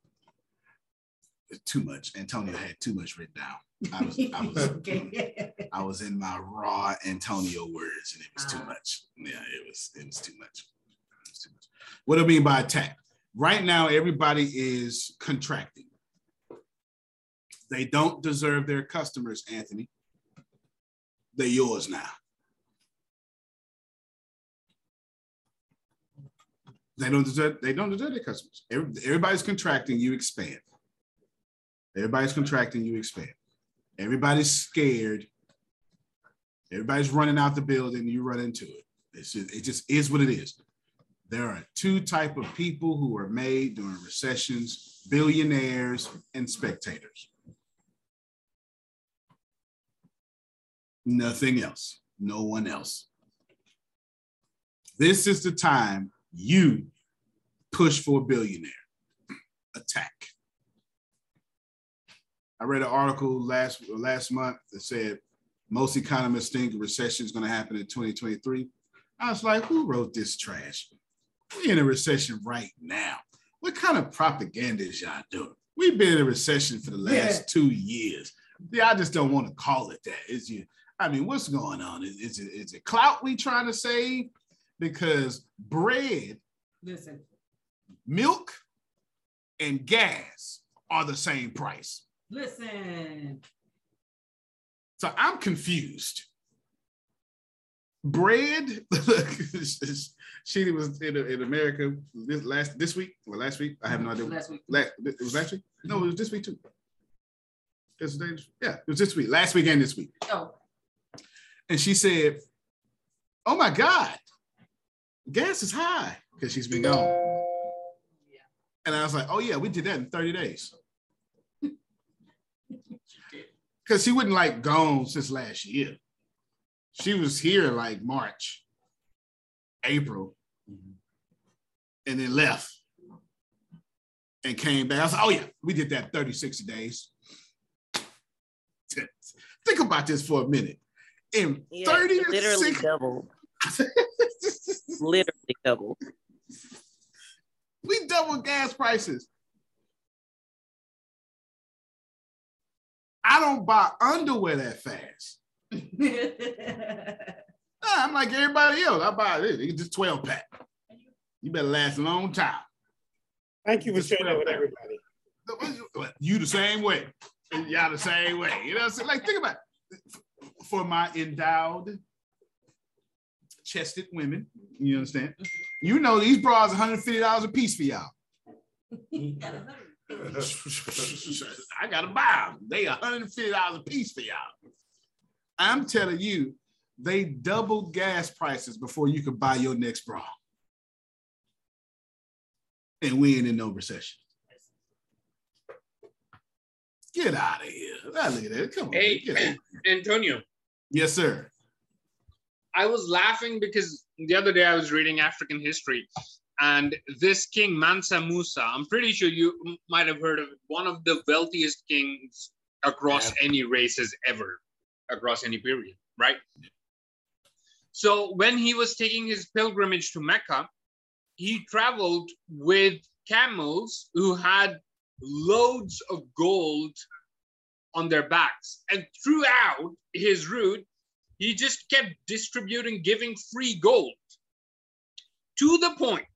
Too much. Antonio had too much written down. I was, I was, I was in my raw Antonio words, and it was too much. Yeah, it was, it was too much. It was too much. What do I mean by attack? Right now, everybody is contracting. They don't deserve their customers, Anthony. They're yours now. They don't deserve. They don't deserve their customers. Everybody's contracting. You expand. Everybody's contracting. You expand. Everybody's scared. Everybody's running out the building. You run into it. It's just, it just is what it is. There are two type of people who are made during recessions: billionaires and spectators. Nothing else. No one else. This is the time you push for a billionaire. Attack. I read an article last last month that said most economists think a recession is going to happen in 2023. I was like, who wrote this trash? We're in a recession right now. What kind of propaganda is y'all doing? We've been in a recession for the last Yeah. two years. Yeah, I just don't want to call it that. Is you? I mean, what's going on? Is, is it is it clout we trying to save? Because bread, Listen, milk, and gas are the same price. listen. So I'm confused. Bread, she was in, in America this last this week or last week. I have no idea. Last week. La- it was last week. No, it was this week too. This day- yeah, it was this week. Last week and this week. Oh, And she said, "Oh my God, gas is high because she's been gone." And I was like, "Oh yeah, we did that in 30 days." Because she wasn't like gone since last year. She was here like March, April, and then left and came back. I was like, "Oh yeah, we did that 30, 60 days." Think about this for a minute. In Yeah, 30 to literally 60 doubled. literally doubled. We double gas prices. I don't buy underwear that fast. Nah, I'm like everybody else. I buy this. It's just 12 pack. You better last a long time. Thank you for sharing that with everybody. You the same way. Y'all the same way. You know what I'm saying? Like, think about it. For my endowed, chested women, you understand? Mm-hmm. You know these bras $150 a piece for y'all. I gotta buy them. They $150 a piece for y'all. I'm telling you, they doubled gas prices before you could buy your next bra. And we ain't in no recession. Get out of here. Look at that. Come on. Hey. Antonio, Yes, sir. I was laughing because the other day I was reading African history, and this king Mansa Musa, I'm pretty sure you might have heard of it, one of the wealthiest kings across any races ever, across any period, right? So when he was taking his pilgrimage to Mecca, he traveled with camels who had loads of gold on their backs. And throughout his route, he just kept distributing, giving free gold to the point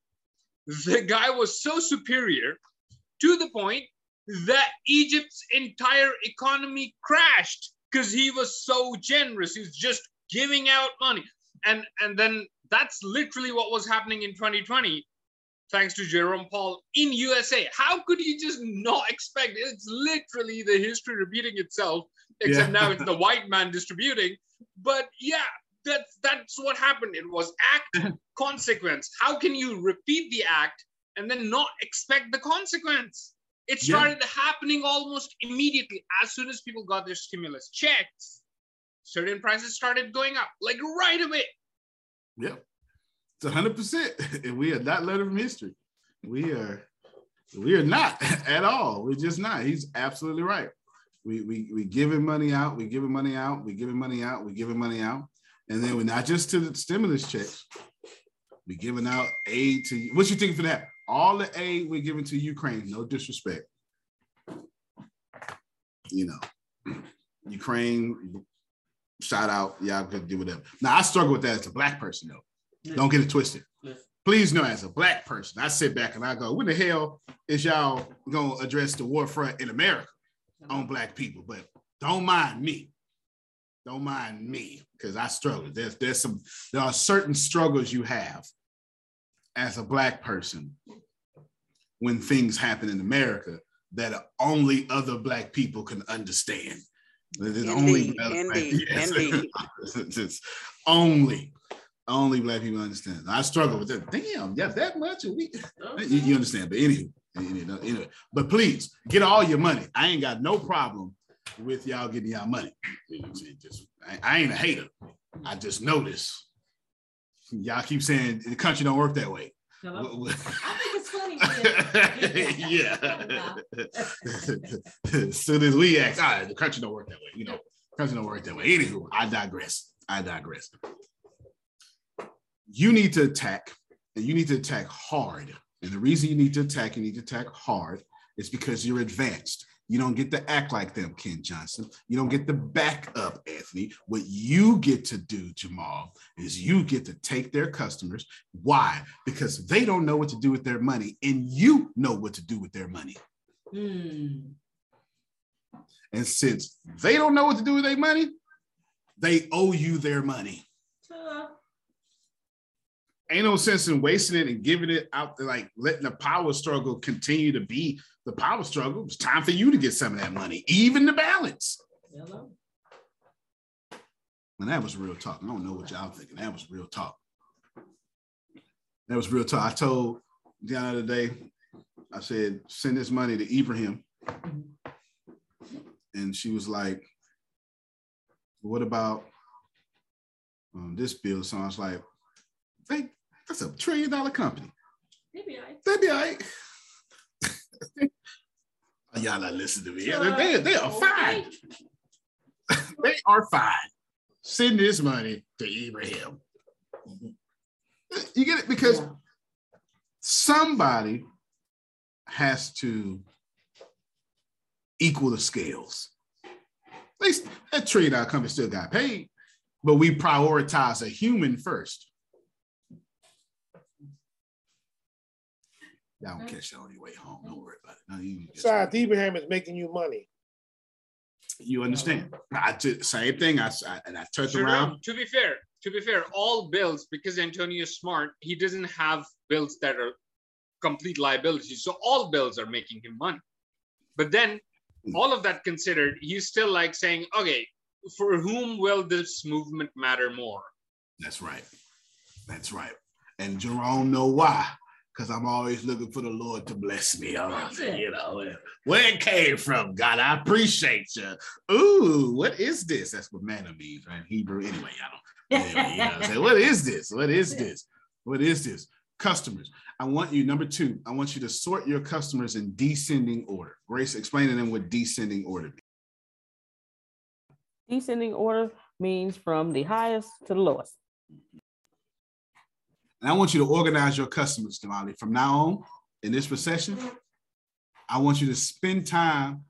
the guy was so superior to the point that Egypt's entire economy crashed because he was so generous. He was just giving out money. And, and then that's literally what was happening in 2020 thanks to Jerome Powell in USA. How could you just not expect? It's literally the history repeating itself, except Yeah. now it's the white man distributing. But yeah, that's that's what happened. It was act consequence. How can you repeat the act and then not expect the consequence? It Yeah. started happening almost immediately as soon as people got their stimulus checks. Certain prices started going up like right away. Yep. It's hundred percent. And we are not learning from history. We are We are not at all. We're just not. He's absolutely right. We we we giving money out. We giving money out. We giving money out. We giving money out. And then we're not just to the stimulus checks. We giving out aid to what you think for that? All the aid we're giving to Ukraine. No disrespect. You know, Ukraine. Shout out. Y'all could do whatever. Now I struggle with that as a black person though. Don't get it twisted. Please know, as a black person, I sit back and I go, when the hell is y'all gonna address the war front in America on black people? But don't mind me. Don't mind me because I struggle. Mm-hmm. There's there's some there are certain struggles you have as a black person when things happen in America that only other black people can understand. There's only Yes. indeed. It's- it's only only black people understand. I struggle with that. Damn, yeah, that much a week. You, you understand? But anywho, you anyway, but please get all your money. I ain't got no problem with y'all getting y'all money. You know what I'm saying? Just, I, I ain't a hater. I just notice y'all keep saying the country don't work that way. W- I think it's funny. yeah. as soon as we ask, all right, the country don't work that way. You know, country don't work that way. Anywho, I digress. I digress. You need to attack, and you need to attack hard. And the reason you need to attack, you need to attack hard, is because you're advanced. You don't get to act like them, Ken Johnson. You don't get to back up, Anthony. What you get to do, Jamal, is you get to take their customers. Why? Because they don't know what to do with their money, and you know what to do with their money. Hmm. And since they don't know what to do with their money, they owe you their money. Ain't no sense in wasting it and giving it out to like letting the power struggle continue to be the power struggle. It's time for you to get some of that money, even the balance. Hello? And that was real talk. I don't know what y'all thinking. That was real talk. That was real talk. I told the other day, I said, send this money to Ibrahim. And she was like, what about um, this bill? So I was like, hey, that's a trillion dollar company. Maybe I. That'd be all right. Y'all not listening to me. Yeah, they, they are uh, fine. they are fine. Send this money to Ibrahim. You get it? Because somebody has to equal the scales. At least that trillion dollar company still got paid, but we prioritize a human first. Mm-hmm. Y'all don't catch that on your way home. Don't mm-hmm. worry about it. No, you, Besides, Abraham is making you money. you understand? I did same thing. I, I and I turned Jerome, around. to be fair, to be fair, all bills because Antonio is smart, he doesn't have bills that are complete liabilities. So all bills are making him money. But then, hmm. all of that considered, he's still like saying, okay, for whom will this movement matter more? That's right. That's right. And Jerome know why. Because I'm always looking for the Lord to bless me. You know, where it came from, God, I appreciate you. Ooh, what is this? That's what manna means, right? Hebrew. Anyway, I don't. Anyway, you know, what what is this? What is this? What is this? Customers. I want you, number two, I want you to sort your customers in descending order. Grace, explain to them what descending order means. Descending order means from the highest to the lowest. And I want you to organize your customers, Damali. From now on, in this recession, I want you to spend time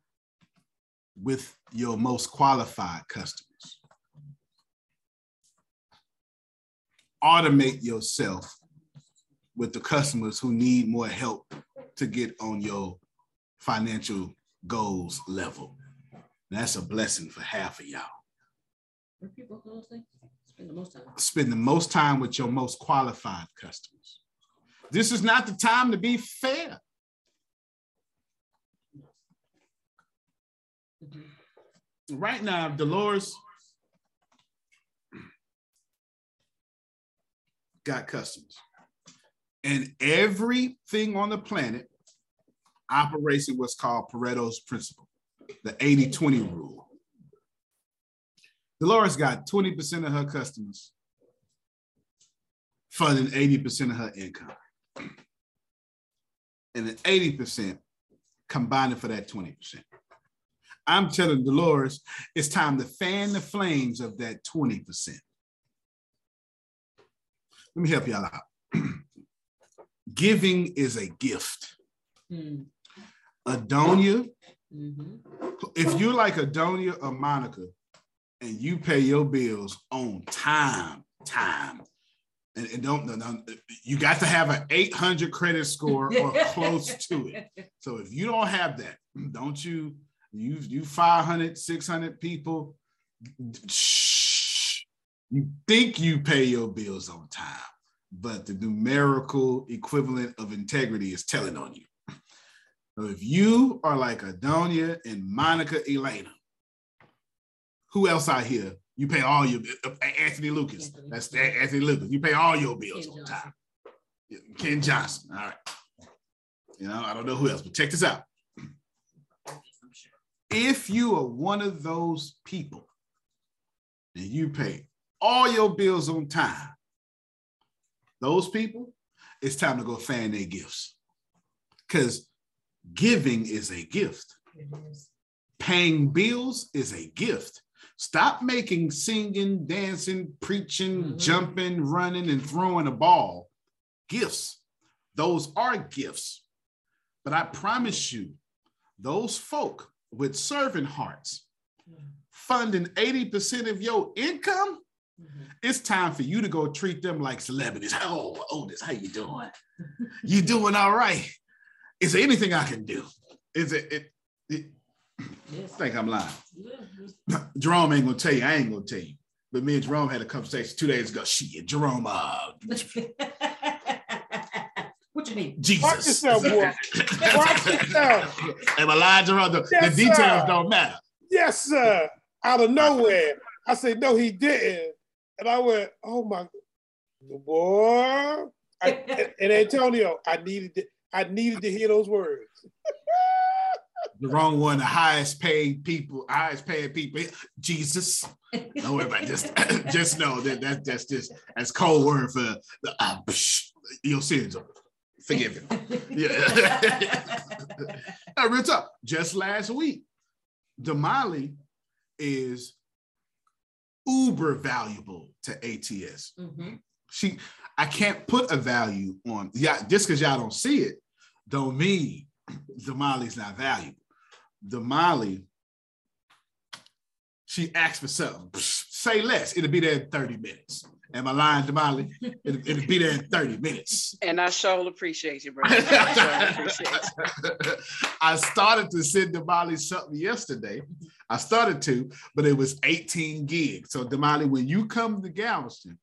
with your most qualified customers. Automate yourself with the customers who need more help to get on your financial goals level. That's a blessing for half of y'all. Spend the most time. spend the most time with your most qualified customers. This is not the time to be fair. Right now, Dolores got customers, and everything on the planet operates in what's called Pareto's principle, the 80 20 rule. Dolores got 20% of her customers funding 80% of her income. and then 80% combining for that 20%. I'm telling Dolores, it's time to fan the flames of that 20%. Let me help y'all out. Giving is a gift. Mm. Adonia, Mhm. if you're like Adonia or Monica and you pay your bills on time, time, and, and don't, no, no, you got to have an 800 credit score or close to it. So if you don't have that, don't you, you, you 500, 600 people, shh, you think you pay your bills on time, but the numerical equivalent of integrity is telling on you. So if you are like Adonia and Monica Elena, who else out here? You pay all your uh, Anthony Lucas. That's Anthony Lucas. You pay all your bills on time. Ken Johnson. All right. You know, I don't know who else, but check this out. If you are one of those people and you pay all your bills on time, those people, it's time to go fan their gifts. Because giving is a gift. Paying bills is a gift. Stop making singing, dancing, preaching, mm-hmm. jumping, running, and throwing a ball gifts. Those are gifts. But I promise you, those folk with servant hearts mm-hmm. funding 80% of your income, mm-hmm. it's time for you to go treat them like celebrities. Oh, Otis, how you doing? You doing all right? Is there anything I can do? Is it, it, it I think I'm lying. Jerome ain't gonna tell you, I ain't gonna tell you. But me and Jerome had a conversation two days ago. Shit, Jerome, uh, What you mean? Jesus. Watch yourself, boy. Watch yourself. Am I lying, Jerome? The, Yes, the details sir. don't matter. Yes, sir. Out of nowhere. I said, no, he didn't. And I went, oh my boy. I, and, and Antonio, I needed to, I needed to hear those words. The wrong one, the highest paid people, highest paid people, Jesus. Don't worry about. Just, just know that, that that's just that's code word for the uh, psh, your sins are forgiven. Yeah. no, real talk. Just last week, Damali is uber valuable to ATS. Mhm. She, I can't put a value on yeah, just because y'all don't see it, don't mean Damali's not valuable. Damali, she asked for something. Say less, it'll be there in 30 minutes. Am I lying, Damali? It'll, it'll be there in 30 minutes. And I sure appreciate you, bro. I appreciate you. I started to send Damali something yesterday. I started to, but it was 18 gigs. So Damali, when you come to Galveston,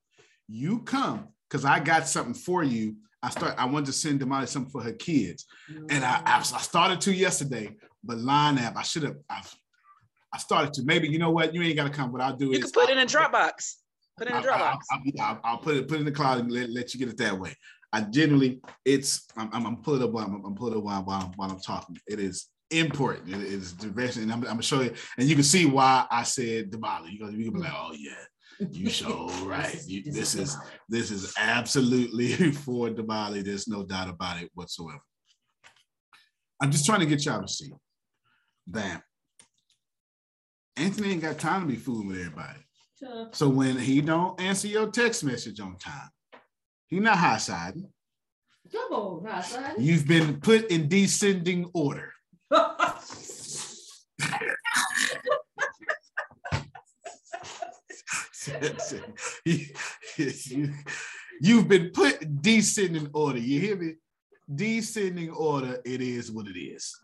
you come because I got something for you. I start. I wanted to send Damali something for her kids, and I, I, I started to yesterday. But line app, I should have. I've, I started to. Maybe you know what? You ain't got to come. What I'll do You is can put it in a Dropbox. Put it in a Dropbox. I'll, I'll, put it put it in the cloud and let, let you get it that way. I generally, it's I'm I'm, I'm pulling up while I'm, I'm pulling up while, while, I'm, while I'm talking. It is important. It is direction, and I'm, I'm gonna show you, and you can see why I said Damali. You can, you can be like, oh yeah, you show right. You, this is this is absolutely for Damali. There's no doubt about it whatsoever. I'm just trying to get y'all to see that Anthony ain't got time to be fooling with everybody. So when he don't answer your text message on time, he not high siding. Come on, outside. You've been put in descending order. you, you've been put in descending order. You hear me? Descending order. It is what it is.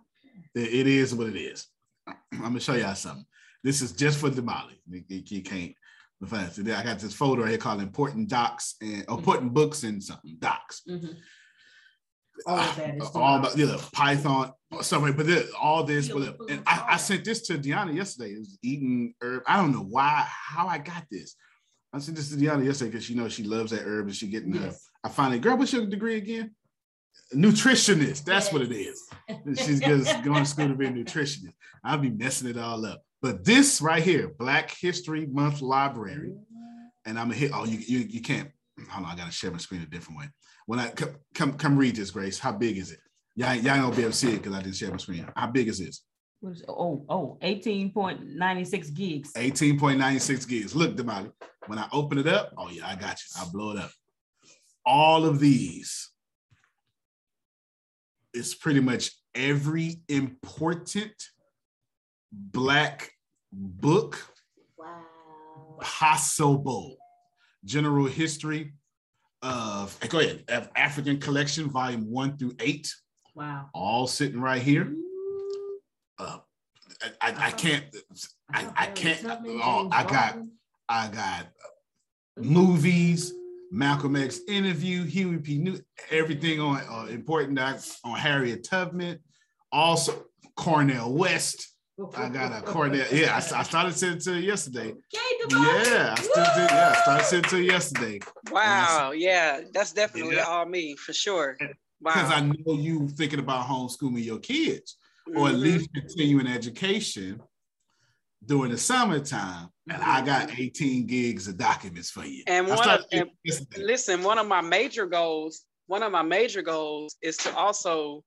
It- is what it is. I'm gonna show y'all something. This is just for Damali. You, can't. the fast. I got this folder here called important docs and or important books and something docs. Mhm. All of that is Uh, all about yeah, Python, somewhere, but this, all this, but, and I, I sent this to Deanna yesterday. It was eating herb. I don't know why, how I got this. I sent this to Deanna yesterday because she knows she loves that herb and she getting her. I finally, girl, what's your degree again? Nutritionist. That's what it is. She's just going to school to be a nutritionist. I'll be messing it all up. But this right here, Black History Month Library, mm-hmm. and I'm gonna hit. Oh, you you, you can't. Hold on, I gotta share my screen a different way. When I come come come read this, Grace. How big is it? Y'all, y'all ain't gonna be able to see it because I didn't share my screen. How big is this? What is, oh, oh, 18.96 gigs. 18.96 gigs. Look, Damali, when I open it up, oh yeah, I got you. I'll blow it up. All of these is pretty much every important black book possible. General history of eh, go ahead, of African collection, volume one through eight, Wow. all sitting right here. Uh, I, I, I can't. I, I can't. Oh, I got. I got movies, Malcolm X interview, Huey P. New, everything on uh, important docs on Harriet Tubman, also Cornel West. I got a Cornel. Yeah, I, I started sending it to yesterday. Yeah, I still did. Yeah, I started sending it to you yesterday. Wow. Yeah, that's definitely all me for sure. because Wow. I know you thinking about homeschooling your kids, or at Mhm. least continuing education during the summertime. And I mm-hmm. got 18 gigs of documents for you. And one of, and listen, one of my major goals, one of my major goals is to also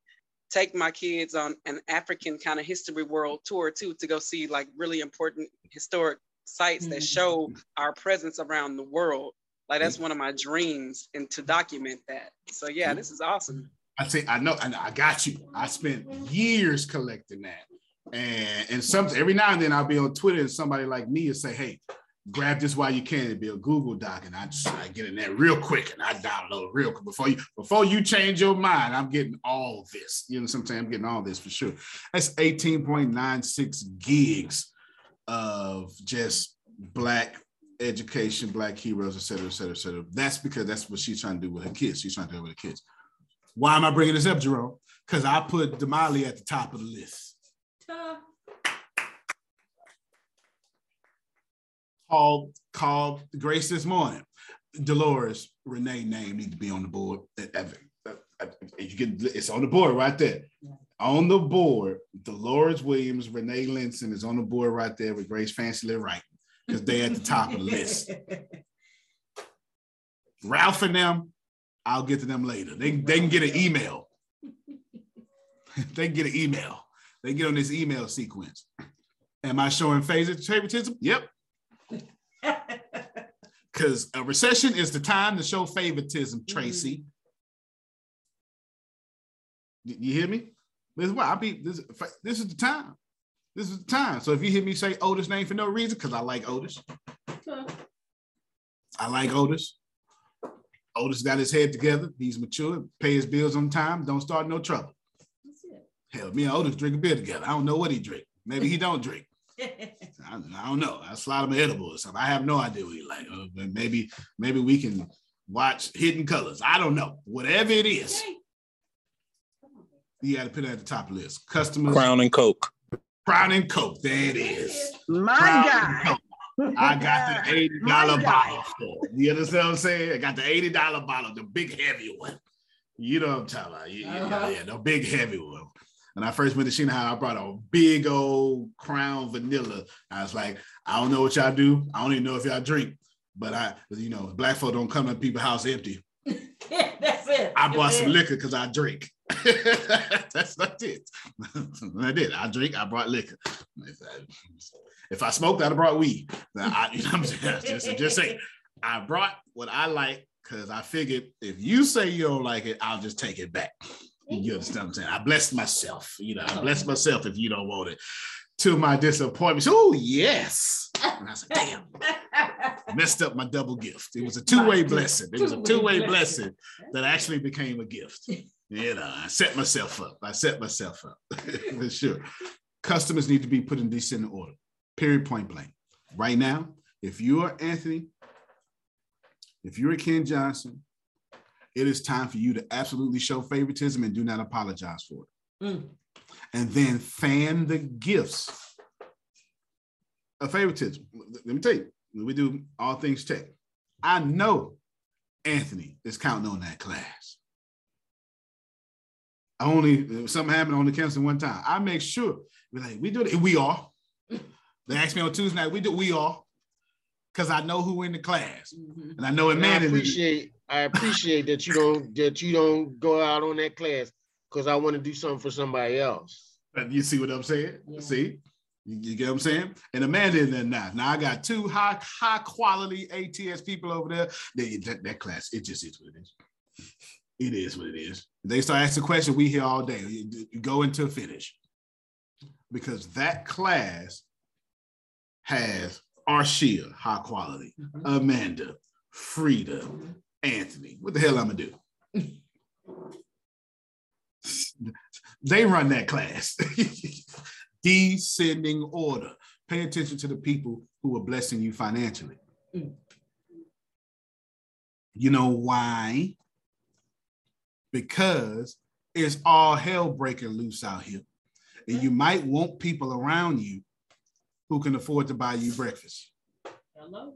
take my kids on an African kind of history world tour too, to go see like really important historic sites that mm-hmm. show our presence around the world. Like that's mm-hmm. one of my dreams and to document that. So yeah, this is awesome. I say I know, and I got you. I spent years collecting that, and and some every now and then I'll be on Twitter and somebody like me will say, "Hey, grab this while you can." It'd be a Google Doc, and I just I get in there real quick and I download real quick before you before you change your mind. I'm getting all this. You know what I'm getting all this for sure. That's 18.96 gigs of just black education, black heroes, et cetera, et cetera, et cetera. That's because that's what she's trying to do with her kids. She's trying to do it with her kids. Why am I bringing this up, Jerome? Because I put Damali at the top of the list. Called called Grace this morning. Dolores Renee name need to be on the board. Uh, You get it's on the board right there. On the board, Dolores Williams, Renee Linson is on the board right there with Grace Fancy Wright because they're at the top of the list. Ralph and them, I'll get to them later. They, they can get an email. they can get an email. They get on this email sequence. Am I showing favor- favoritism? Yep. Because a recession is the time to show favoritism, mm-hmm. Tracy. Y- You hear me? This is why I be this, this is the time. This is the time. So if you hear me say Otis name for no reason, because I like Otis. I like Otis. Otis got his head together. He's mature, pay his bills on time, don't start no trouble. Hell, me and Otis drink a beer together. I don't know what he drink. Maybe he don't drink. I, I don't know. I slide him an edible or something. I have no idea what he like. Uh, maybe, maybe we can watch Hidden Colors. I don't know. Whatever it is, you got to put it at the top of the list. Customers. Crown and Coke. Crown and Coke. There it is. My Crown God. I got the eighty dollar bottle You understand what I'm saying? I got the eighty dollar bottle, the big heavy one. You know what I'm talking about? Yeah, yeah, Uh-huh. yeah, the big heavy one. When I first went to Sheena I brought a big old Crown Vanilla. I was like, I don't know what y'all do. I don't even know if y'all drink, but I, you know, black folk don't come to people's house empty. That's it. I bought some liquor because I drink. that's that's it. I did. I drink. I brought liquor. If I, if I smoked, I'd have brought weed. I, you know I'm saying? Just, just saying. I brought what I like because I figured if you say you don't like it, I'll just take it back. You understand what I'm saying? I blessed myself. You know, I blessed myself if you don't want it. To my disappointment, oh yes. And I said, damn, messed up my double gift. It was a two-way blessing. It was a two-way blessing that actually became a gift. You know, I set myself up. I set myself up for sure. Customers need to be put in descending order. Period. Point blank. Right now, if you are Anthony, if you're Ken Johnson, it is time for you to absolutely show favoritism and do not apologize for it. Mm. And then fan the gifts of favoritism. Let me tell you, we do all things tech, I know Anthony is counting on that class. I only something happened on the campus one time. I make sure we're like we do it. We are. They asked me on Tuesday night. We do. We are. Because I know who in the class, and I know it And I man in the appreciate I appreciate that you don't that you don't go out on that class because I want to do something for somebody else. But you see what I'm saying? See? You, you get what I'm saying? And Amanda in there now. Now I got two high high quality ATS people over there. They, that, that class, it just is what it is. It is what it is. They start asking questions, we hear all day. You, you go into a finish. Because that class has Arshia, high quality, mm-hmm. Amanda, Frida, mm-hmm. Anthony. What the hell I'm gonna do? they run that class. Descending order. Pay attention to the people who are blessing you financially. Mm. You know why? Because it's all hell breaking loose out here. And you might want people around you who can afford to buy you breakfast. Hello.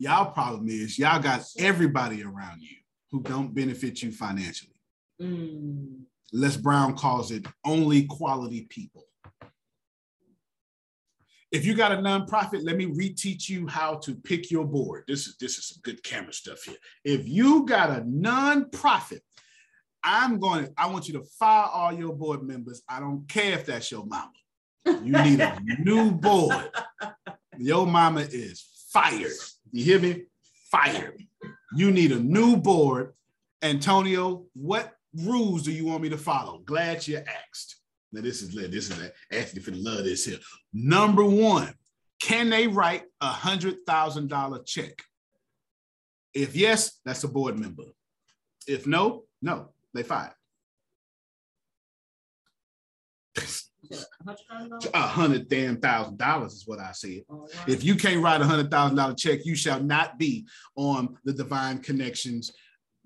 Y'all problem is y'all got everybody around you who don't benefit you financially. Mm. Les Brown calls it only quality people. If you got a nonprofit, let me reteach you how to pick your board. This is this is some good camera stuff here. If you got a nonprofit, I'm going to, I want you to fire all your board members. I don't care if that's your mama. You need a new board. Your mama is fired. You hear me? Fired. You need a new board. Antonio, what rules do you want me to follow? Glad you asked. Now this is this is actually for the love this here. Number one, can they write a hundred thousand dollar check? If yes, that's a board member. If no, no, they fired. A hundred damn thousand dollars is what I said. If you can't write a hundred thousand dollar check, you shall not be on the Divine Connections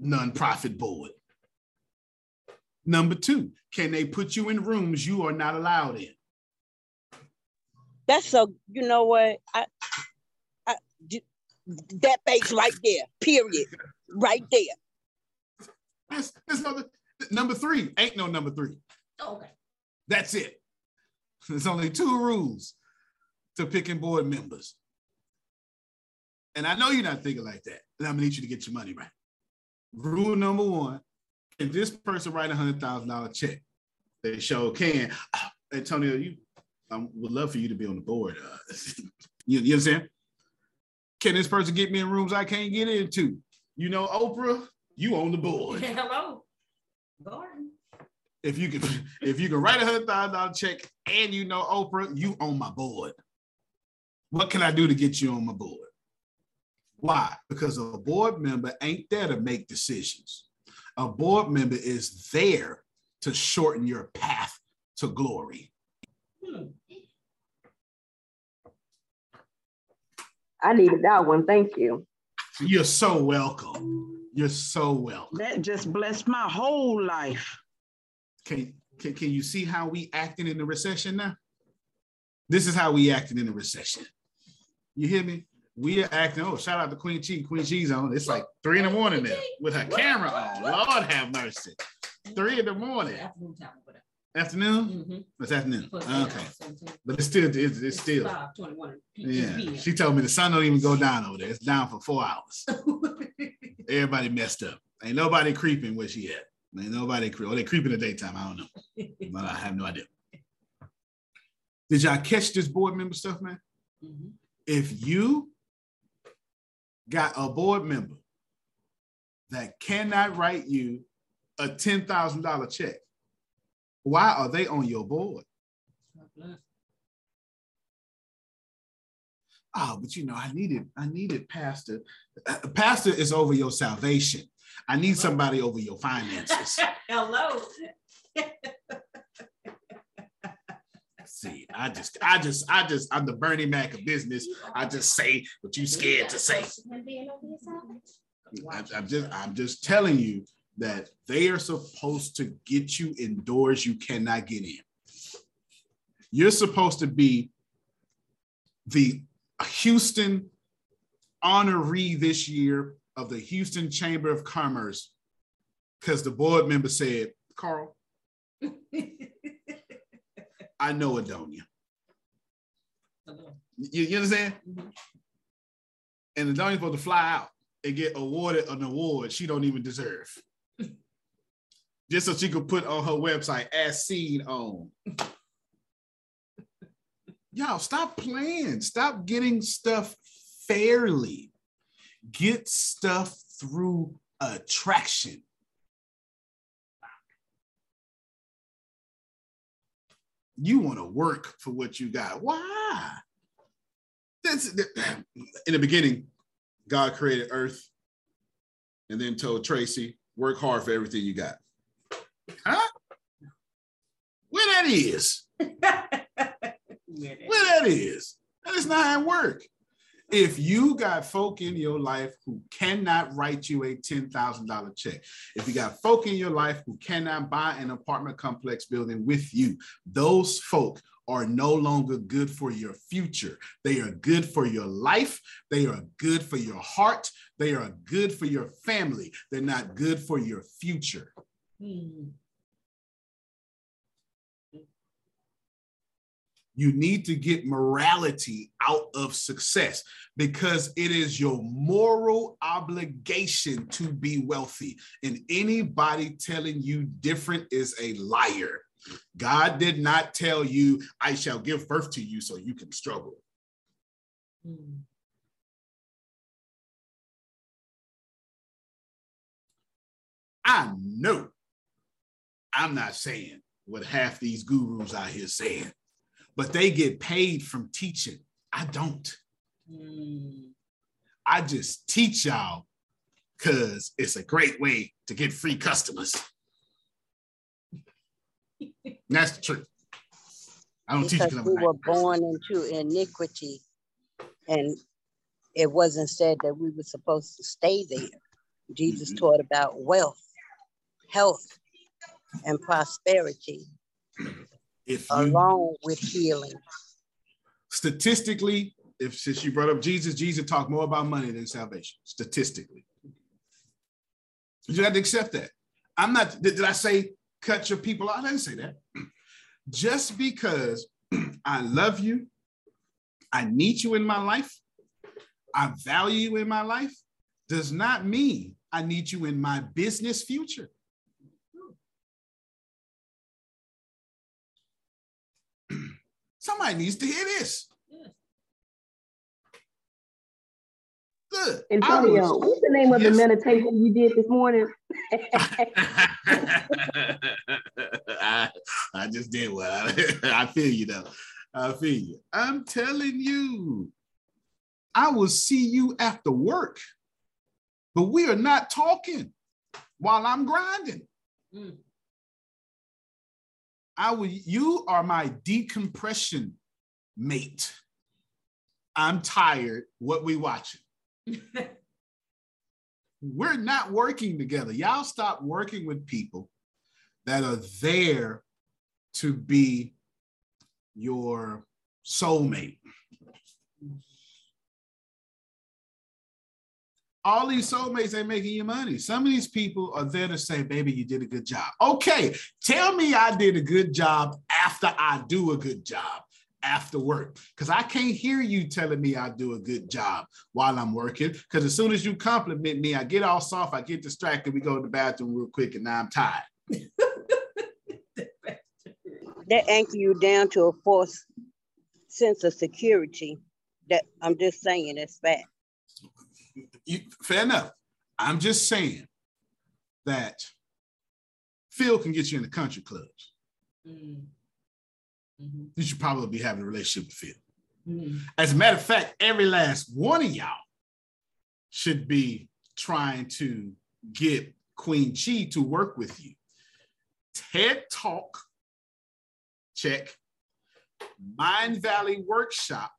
nonprofit board. Number two, can they put you in rooms you are not allowed in? That's so. You know what? I, I, d- that face right there. Period. Right there. There's, there's no, number three, ain't no number three. Oh, okay. That's it. There's only two rules to picking board members. And I know you're not thinking like that. And I'm gonna need you to get your money right. Rule number one: Can this person write a hundred thousand dollar check? They sure can. Ah, Antonio, you, I would love for you to be on the board. Uh, you, you saying? Can this person get me in rooms I can't get into? You know, Oprah, you on the board. Hello. Gordon. If you can, if you can write a hundred thousand dollar check and you know Oprah, you on my board. What can I do to get you on my board? Why? Because a board member ain't there to make decisions. A board member is there to shorten your path to glory. I needed that one. Thank you. You're so welcome. You're so welcome. That just blessed my whole life. Can, can, can you see how we acting in the recession now? This is how we acting in the recession. You hear me? We are acting. Oh, shout out to Queen Chi. Queen Chi's on. It's like three in the morning now with her camera on. Lord have mercy. Three in the morning. Afternoon time over there. Afternoon? Mhm. It's afternoon. Okay. But it's still, it's, it's still. Yeah. She told me the sun don't even go down over there. It's down for four hours. Everybody messed up. Ain't nobody creeping where she at. Ain't nobody creep. Oh, they creep in the daytime. I don't know. But I have no idea. Did y'all catch this board member stuff, man? Mhm. If you got a board member that cannot write you a $10,000 check, why are they on your board? Oh, but you know, I needed, I needed pastor. Uh, pastor is over your salvation. I need somebody over your finances. Hello. See, I just, I just, I just, I'm the Bernie Mac of business. I just say what you scared to say. I, I'm just, I'm just telling you that they are supposed to get you in doors you cannot get in. You're supposed to be the Houston honoree this year of the Houston Chamber of Commerce because the board member said, Carl, I know Adonia. You, you understand? Mm-hmm. And Adonia's supposed to fly out and get awarded an award she don't even deserve. just so she could put on her website as seen on. Y'all stop playing. Stop getting stuff fairly. Get stuff through attraction. You want to work for what you got. Why? That's in the beginning, God created earth and then told Tracy, work hard for everything you got. Huh? Where that is? Where that is? That is not how it works. If you got folk in your life who cannot write you a $10,000 check, if you got folk in your life who cannot buy an apartment complex building with you, those folk are no longer good for your future. They are good for your life. They are good for your heart. They are good for your family. They're not good for your future. Hmm. You need to get morality out of success because it is your moral obligation to be wealthy. And anybody telling you different is a liar. God did not tell you, I shall give birth to you so you can struggle. Hmm. I know I'm not saying what half these gurus out here saying but they get paid from teaching. I don't. Mm. I just teach y'all because it's a great way to get free customers. That's the truth. I don't teach because teach we were born into iniquity, and it wasn't said that we were supposed to stay there. Jesus mm-hmm. taught about wealth, health, and prosperity if you, along with healing. Statistically, if since you brought up Jesus, Jesus talked more about money than salvation. Statistically, you have to accept that. I'm not. Did, did I say cut your people out? I didn't say that. Just because I love you, I need you in my life, I value you in my life, does not mean I need you in my business future. Somebody needs to hear this. Good. Antonio, what's the name of yes. the meditation you did this morning? I, I just did what I, I feel you though. I feel you. I'm telling you, I will see you after work, but we are not talking while I'm grinding. Mm. I will, you are my decompression mate. I'm tired. What we watching? We're not working together. Y'all stop working with people that are there to be your soulmate all these soulmates ain't making you money. Some of these people are there to say, baby, you did a good job. Okay, tell me I did a good job after I do a good job after work. Because I can't hear you telling me I do a good job while I'm working. Because as soon as you compliment me, I get all soft, I get distracted, we go to the bathroom real quick, and now I'm tired. that anchor you down to a false sense of security. That I'm just saying it's fact you, fair enough. I'm just saying that Phil can get you in the country clubs. Mm-hmm. You should probably be having a relationship with Phil. Mm-hmm. As a matter of fact, every last one of y'all should be trying to get Queen Chi to work with you. TED Talk, check. Mindvalley Workshop,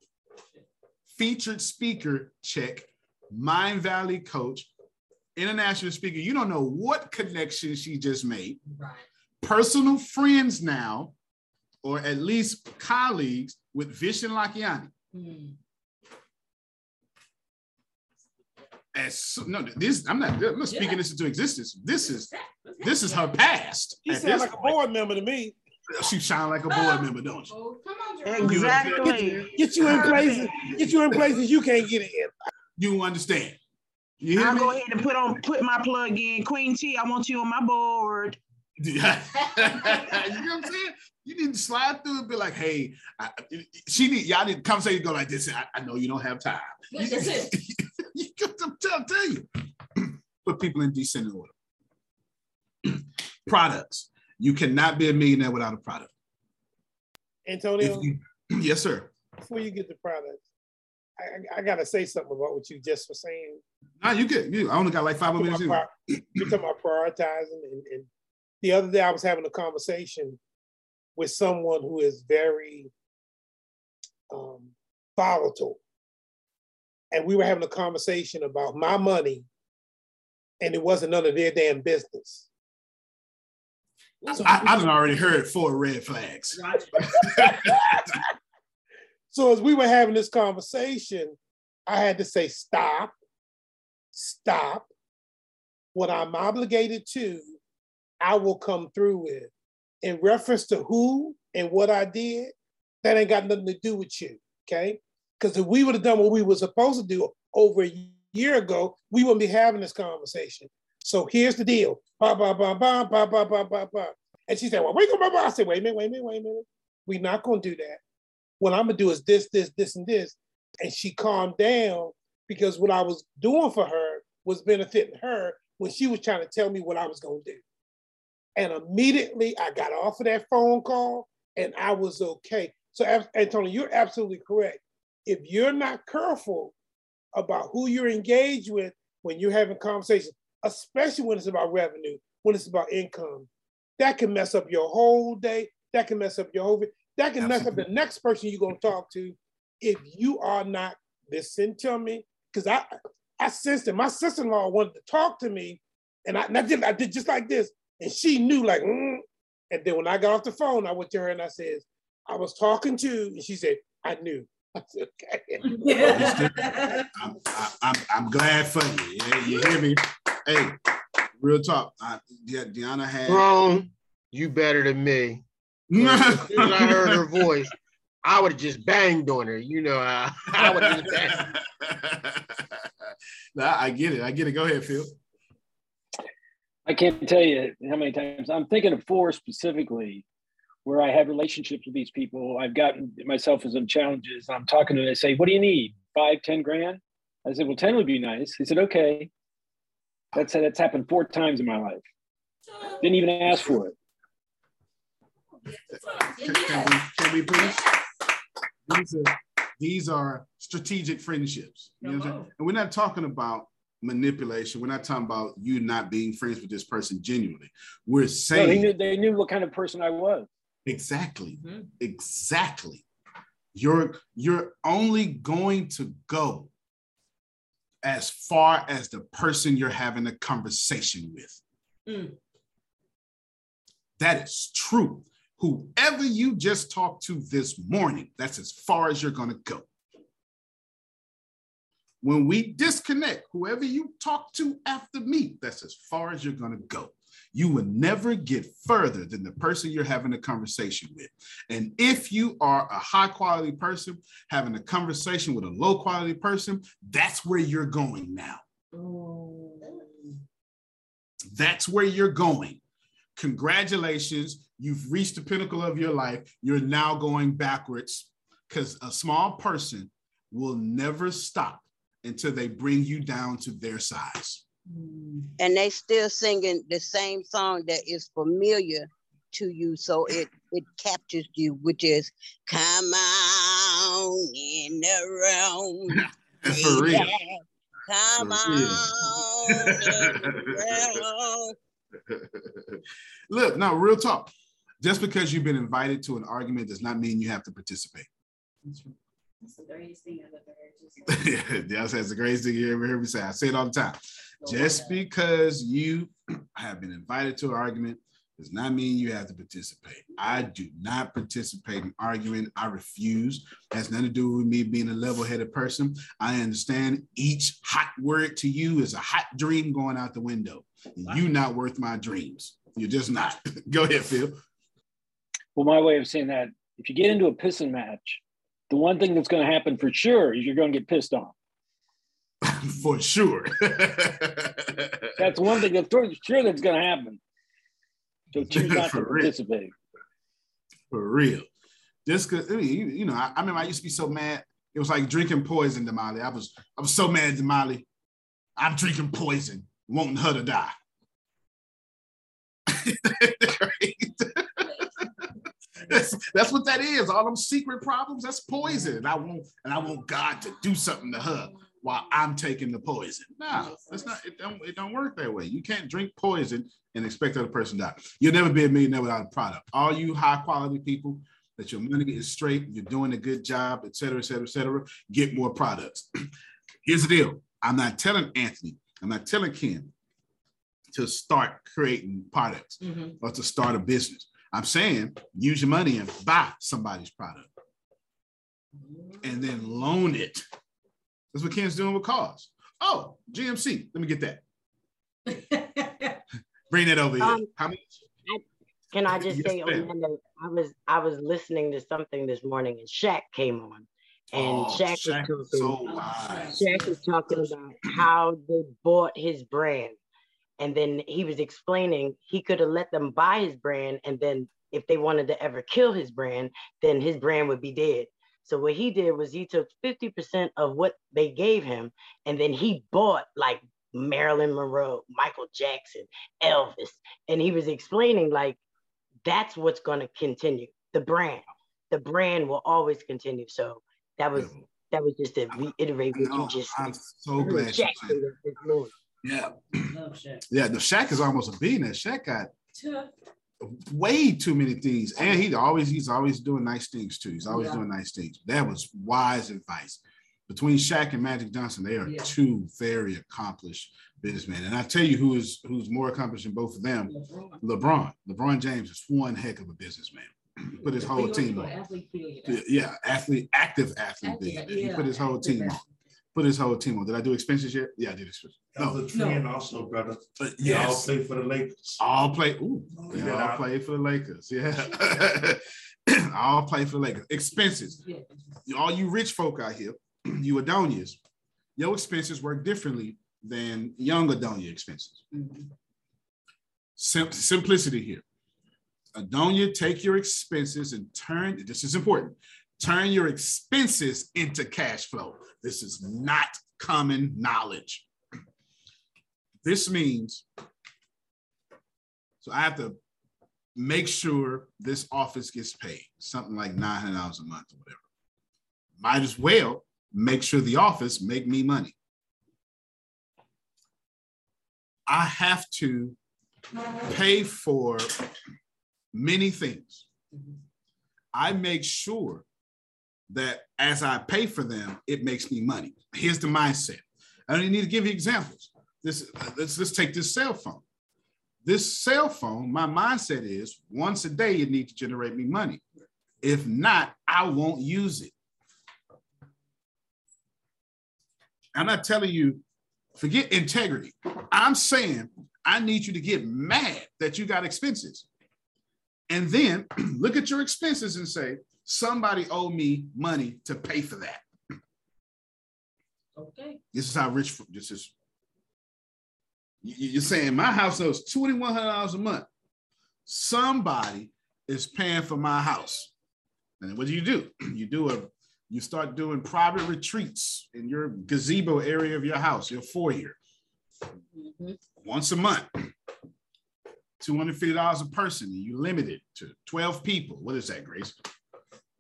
featured speaker, check. Mindvalley coach, international speaker. You don't know what connection she just made. Right. Personal friends now, or at least colleagues with Vishen Lakhiani. Hmm. As no, this I'm not. I'm not speaking yeah. this into existence. This is this is her past. She sounds like point. a board member to me. She sound like a board member, don't she? Exactly. Get you, get you in places. Get you in places you can't get in you understand. You I'll me? go ahead and put on put my plug in. Queen T, I want you on my board. you know what I'm saying? You need to slide through and be like, hey, I, she need y'all need conversation go like this. I, I know you don't have time. That's it. you get them tell, tell you. Put people in decent order. Products. You cannot be a millionaire without a product. Antonio, You, yes, sir. before you get the products, I, I, I gotta say something about what you just were saying. Nah, you get you. I only got like five more minutes. You're talking about prioritizing, and, and the other day I was having a conversation with someone who is very um, volatile, and we were having a conversation about my money, and it wasn't none of their damn business. I, I done already heard four red flags. So as we were having this conversation, I had to say, stop, stop. What I'm obligated to, I will come through with. In reference to who and what I did, that ain't got nothing to do with you, okay? Because if we would have done what we were supposed to do over a year ago, we wouldn't be having this conversation. So here's the deal. Bah, bah, bah, bah, bah, bah, bah, bah. And she said, well, wait a minute. I said, wait a minute, wait a minute, wait a minute. We're not going to do that what I'm gonna do is this, this, this, and this. And she calmed down because what I was doing for her was benefiting her when she was trying to tell me what I was gonna do. And immediately I got off of that phone call and I was okay. So Antonio, you're absolutely correct. If you're not careful about who you're engaged with when you're having conversations, especially when it's about revenue, when it's about income, that can mess up your whole day. That can mess up your whole that can mess up the next person you're gonna talk to if you are not listening to me. Because I I sensed it. My sister-in-law wanted to talk to me, and I, and I did I did just like this, and she knew like, mm. and then when I got off the phone, I went to her and I said, I was talking to, and she said, I knew. I said, okay. I'm, I, I'm, I'm glad for you. Yeah, you hear me? Hey, real talk. I, yeah, Deanna had. Wrong. You better than me. As soon as I heard her voice, I would have just banged on her. You know, I, I would have nah, I get it. I get it. Go ahead, Phil. I can't tell you how many times I'm thinking of four specifically where I have relationships with these people. I've gotten myself in some challenges. I'm talking to them. They say, What do you need? Five, ten grand? I said, Well, 10 would be nice. He said, Okay. That's, that's happened four times in my life. Didn't even ask for it. Can, can, we, can we please? These are, these are strategic friendships. You know what I'm saying? And we're not talking about manipulation. We're not talking about you not being friends with this person genuinely. We're saying no, they, knew, they knew what kind of person I was. Exactly. Mm-hmm. Exactly. You're you're only going to go as far as the person you're having a conversation with. Mm. That is true whoever you just talked to this morning, that's as far as you're going to go. When we disconnect, whoever you talk to after me, that's as far as you're going to go. You will never get further than the person you're having a conversation with. And if you are a high quality person having a conversation with a low quality person, that's where you're going now. Oh. That's where you're going. Congratulations You've reached the pinnacle of your life. You're now going backwards because a small person will never stop until they bring you down to their size. Mm. And they still singing the same song that is familiar to you, so it it captures you, which is "Come on in the room." For real. Come For real. on in the room. Look, now real talk. Just because you've been invited to an argument does not mean you have to participate. That's the greatest thing I've ever heard. yeah, that's the greatest thing you ever heard me say. I say it all the time. Just because you have been invited to an argument does not mean you have to participate. I do not participate in arguing. I refuse. It has nothing to do with me being a level-headed person. I understand each hot word to you is a hot dream going out the window. You're not worth my dreams. You're just not. Go ahead, Phil. Well, my way of saying that, if you get into a pissing match, the one thing that's going to happen for sure is you're going to get pissed off. for sure. that's one thing that's for sure that's going to happen. So choose not to For real. participate. For real. Just cause I mean, you, you know, I, I remember I used to be so mad. It was like drinking poison, Damali. I was I was so mad, Damali. I'm drinking poison, wanting her to die. That's, that's what that is. All them secret problems, that's poison. And I want and I want God to do something to her while I'm taking the poison. No, that's not it don't it don't work that way. You can't drink poison and expect the other person to die. You'll never be a millionaire without a product. All you high quality people that your money is straight, you're doing a good job, et cetera, et cetera, et cetera, get more products. Here's the deal. I'm not telling Anthony, I'm not telling Ken to start creating products Mhm. or to start a business. I'm saying use your money and buy somebody's product and then loan it. That's what Ken's doing with cars. Oh, GMC. Let me get that. Bring that over here. Um, How much? Can I just Yes, say, ma'am. Orlando, I was I was listening to something this morning and Shaq came on. And Oh, Shaq, Shaq was is talking, so wise. Shaq was talking about how they bought his brand. And then he was explaining he could have let them buy his brand. And then if they wanted to ever kill his brand, then his brand would be dead. So what he did was he took 50% of what they gave him and then he bought like Marilyn Monroe, Michael Jackson, Elvis. And he was explaining like that's what's going to continue. The brand, the brand will always continue. So that was that was just to reiterate what you just I'm so glad you said said that this morning. Yeah. Love Shaq. Yeah, the Shaq is almost a billionaire. Shaq got way too many things. And he always he's always doing nice things too. He's always Yeah. doing nice things. That was wise advice. Between Shaq and Magic Johnson, they are Yeah. two very accomplished businessmen. And I tell you who is who's more accomplished than both of them. LeBron. LeBron James is one heck of a businessman. He put his whole team on. Athlete. Yeah, athlete, active athlete Active, billionaire. He put his whole team on. Athlete. Put his whole team on. Did I do expenses yet? Yeah, I did expenses. That was a trend also, brother. But They all yes. play for the Lakers. I'll play. Ooh, they Yeah. all play for the Lakers. Yeah. I'll play for the Lakers. Expenses. Yeah. All you rich folk out here, you Adonias, your expenses work differently than young Adonia expenses. Mm-hmm. Sim- simplicity here. Adonia, take your expenses and turn, this is important, turn your expenses into cash flow. This is not common knowledge. This means, so I have to make sure this office gets paid, something like $900 a month or whatever. Might as well make sure the office make me money. I have to pay for many things. I make sure that as I pay for them, it makes me money. Here's the mindset. I don't need to give you examples. This let's let's take this cell phone. This cell phone, my mindset is once a day it needs to generate me money. If not, I won't use it. I'm not telling you, forget integrity. I'm saying I need you to get mad that you got expenses. And then look at your expenses and say, somebody owe me money to pay for that. Okay. This is how rich this is. You- You're saying my house owes $2,100 a month. Somebody is paying for my house. And what do you do? You do a you start doing private retreats in your gazebo area of your house, your foyer, mm-hmm. once a month. $250 a person, and you limit it to 12 people. What is that, Grace?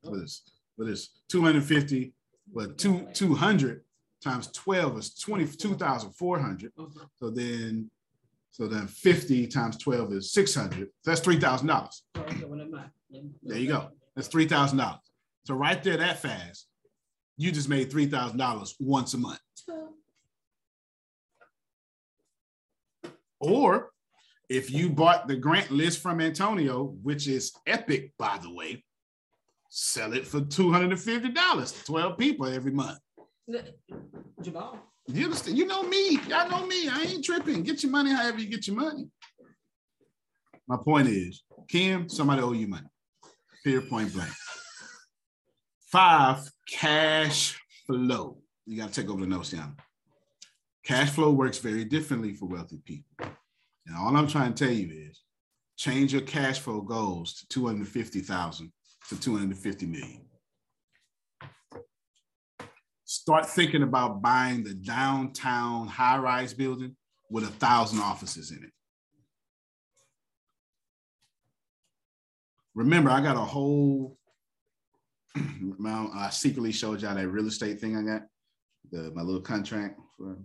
What is what is 250? but two 200 times 12 is 22,400. So then so then 50 times 12 is 600. That's $3,000. There you go. That's three thousand dollars. So right there, that fast, you just made three thousand dollars once a month. Or if you bought the grant list from Antonio, which is epic, by the way, sell it for two hundred and fifty dollars. Twelve people every month. Jamal. You understand? You know me. Y'all know me. I ain't tripping. Get your money however you get your money. My point is, Kim, somebody owe you money. Period, point blank. Five, cash flow. You got to take over the notes down. Cash flow works very differently for wealthy people. And all I'm trying to tell you is change your cash flow goals to 250,000 to 250 million. Start thinking about buying the downtown high rise building with a thousand offices in it. Remember, I got a whole. I secretly showed y'all that real estate thing I got, the my little contract for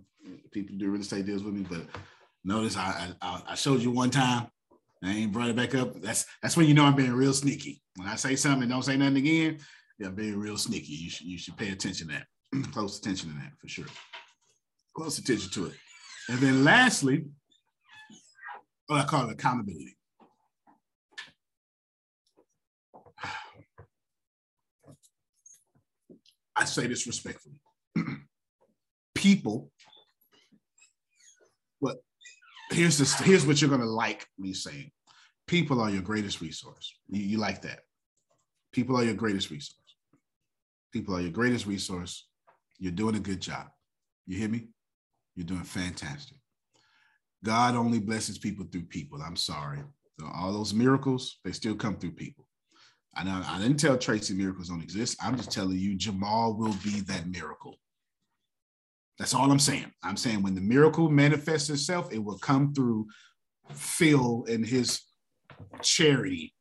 people to do real estate deals with me. But notice I I, I showed you one time. I ain't brought it back up. That's that's when you know I'm being real sneaky. When I say something and don't say nothing again, yeah, I'm being real sneaky. You should you should pay attention to that. Close attention to that for sure. Close attention to it. And then lastly, what I call accountability. I say this respectfully. People, here's this, here's what you're gonna like me saying. People are your greatest resource. You, you like that. People are your greatest resource. People are your greatest resource. You're doing a good job. You hear me? You're doing fantastic. God only blesses people through people. I'm sorry. So all those miracles, they still come through people. I I didn't tell Tracy miracles don't exist. I'm just telling you, Jamal will be that miracle. That's all I'm saying. I'm saying when the miracle manifests itself, it will come through Phil and his charity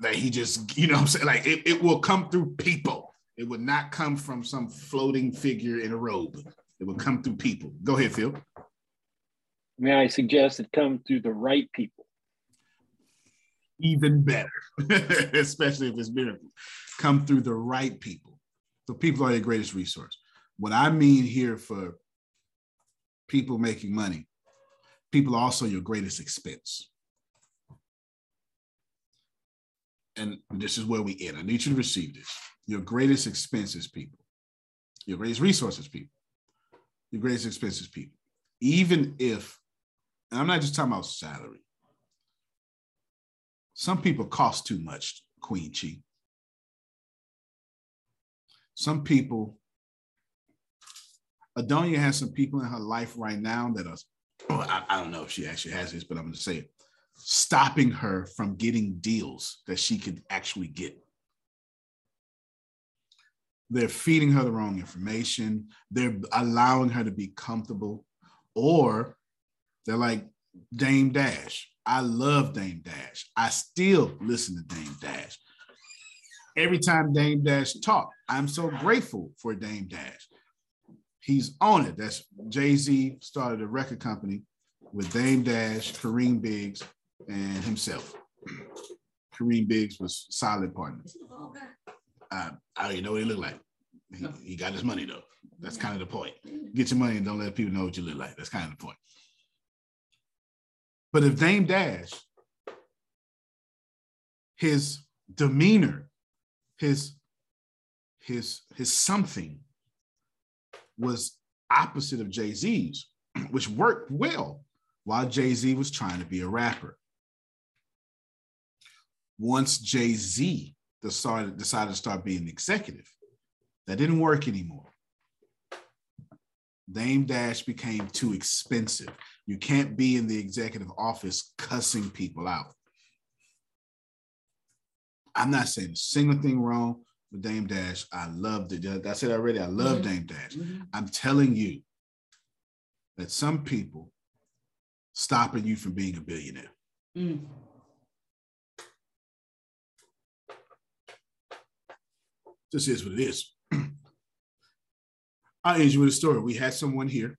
that he just, you know I'm saying? Like it, it will come through people. It would not come from some floating figure in a robe. It will come through people. Go ahead, Phil. May I suggest it come through the right people? Even better, especially if it's miracle. Come through the right people. So people are your greatest resource. What I mean here for people making money, people are also your greatest expense. And this is where we end. I need you to receive this. Your greatest expenses, people. Your greatest resources, people. Your greatest expenses, people. Even if, and I'm not just talking about salary. Some people cost too much, Queen Chi. Some people, Adonia has some people in her life right now that are, oh, I, I don't know if she actually has this, but I'm going to say it, stopping her from getting deals that she could actually get. They're feeding her the wrong information. They're allowing her to be comfortable, or they're like Dame Dash. I love Dame Dash. I still listen to Dame Dash. Every time Dame Dash talk, I'm so grateful for Dame Dash. He's on it. That's Jay Z started a record company with Dame Dash, Kareem Biggs, and himself. Kareem Biggs was solid partner. Uh, I don't even know what he looked like. He, he got his money though. That's kind of the point. Get your money and don't let people know what you look like. That's kind of the point. But if Dame Dash, his demeanor, his his his something was opposite of Jay Z's, which worked well while Jay Z was trying to be a rapper. Once Jay Z decided decided to start being an executive, that didn't work anymore. Dame Dash became too expensive. You can't be in the executive office cussing people out. I'm not saying a single thing wrong Dame Dash. I loved it. I said already, I love mm-hmm. Dame Dash. Mm-hmm. I'm telling you that some people stopping you from being a billionaire. Mm. This is what it is. I'll end you with a story. We had someone here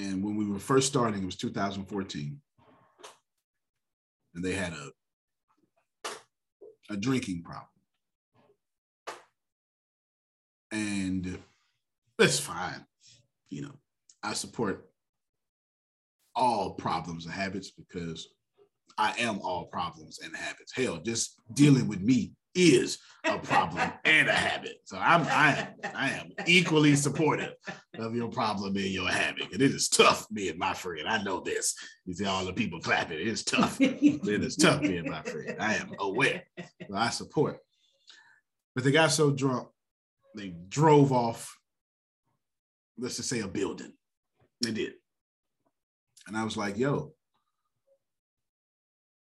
And when we were first starting, it was 2014. And they had a, a drinking problem. And that's fine. You know, I support all problems and habits because I am all problems and habits. Hell, just dealing with me is a problem and a habit. So I'm I am I am equally supportive of your problem and your habit. And it is tough being my friend. I know this. You see all the people clapping. It is tough. it is tough being my friend. I am aware. So I support. But they got so drunk, they drove off, let's just say a building. They did. And I was like, yo,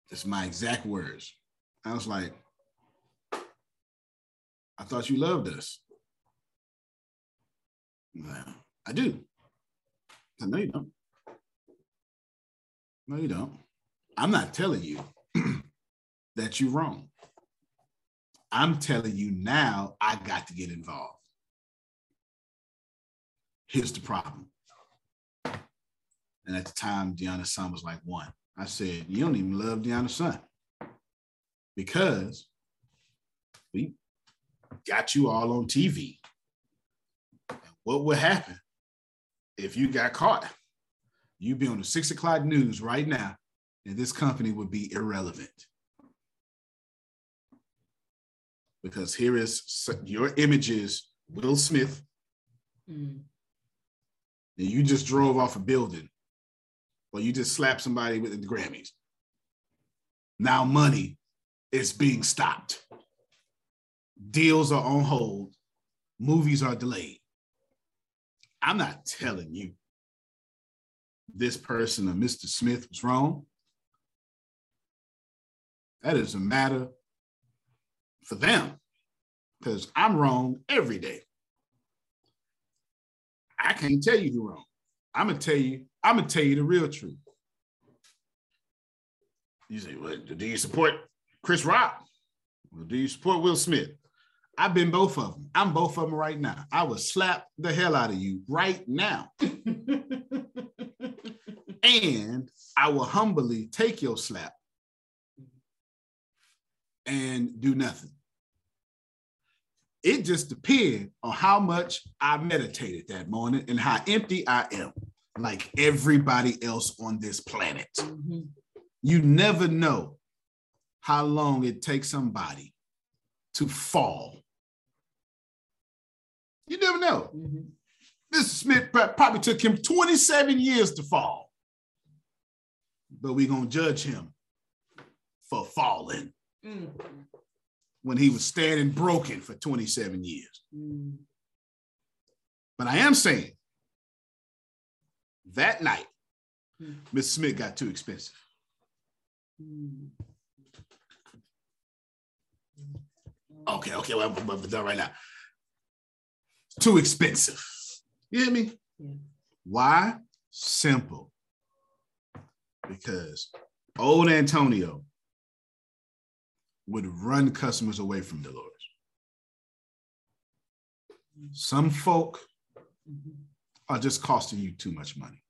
it's my exact words. I was like, I thought you loved us. Well, I do. I know you don't. No, you don't. I'm not telling you that you're wrong. I'm telling you now, I got to get involved. Here's the problem. And at the time, Deanna's son was like one. I said, You don't even love Deanna's son because we got you all on TV. What would happen if you got caught? You'd be on the six o'clock news right now, and this company would be irrelevant. Because here is your images, Will Smith. Mm. And you just drove off a building, or you just slapped somebody with the Grammys. Now money is being stopped. Deals are on hold. Movies are delayed. I'm not telling you this person or Mr. Smith was wrong. That is a matter for them because I'm wrong every day. I can't tell you who wrong. I'm gonna tell you, I'm gonna tell you the real truth. You say, well, do you support Chris Rock? Do you support Will Smith? I've been both of them. I'm both of them right now. I would slap the hell out of you right now. and I will humbly take your slap and do nothing. It just depends on how much I meditated that morning and how empty I am, like everybody else on this planet. Mm-hmm. You never know how long it takes somebody to fall. You never know. Mm-hmm. Mr. Smith probably took him 27 years to fall but we're going to judge him for falling mm. when he was standing broken for 27 years. Mm. But I am saying that night, mm. Miss Smith got too expensive. Okay, okay, well, we're done right now. Too expensive. You hear me? Yeah. Why? Simple because old Antonio would run customers away from Dolores. Some folk mm-hmm. are just costing you too much money.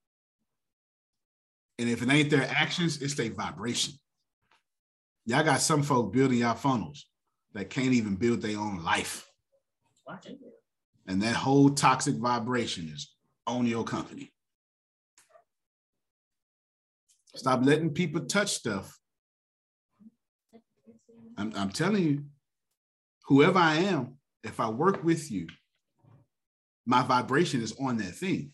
And if it ain't their actions, it's their vibration. Y'all got some folk building y'all funnels that can't even build their own life. And that whole toxic vibration is on your company. Stop letting people touch stuff. I'm, I'm telling you, whoever I am, if I work with you, my vibration is on that thing.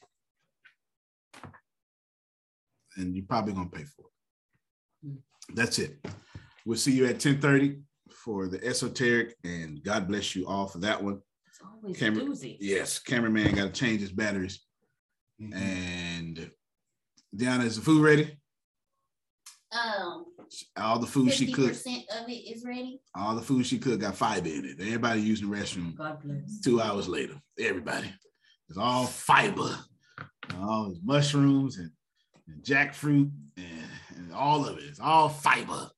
And you're probably gonna pay for it. That's it. We'll see you at 10:30 for the esoteric, and God bless you all for that one. It's always Camera, doozy. Yes, cameraman got to change his batteries. Mm-hmm. And Deanna, is the food ready? Um, all the food she cooked. of it is ready. All the food she cooked got fiber in it. Everybody using the restroom. God bless. Two hours later, everybody. It's all fiber. All these mushrooms and, and jackfruit and, and, all of it. It's all fiber.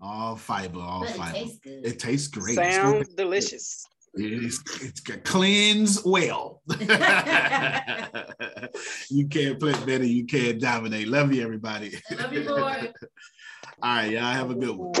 All fiber, all but fiber. It tastes good. It tastes great. Sounds delicious. It's, it's cleanse well. you can't play better. You can't dominate. Love you, everybody. Love you, boy. All right, y'all have a good one.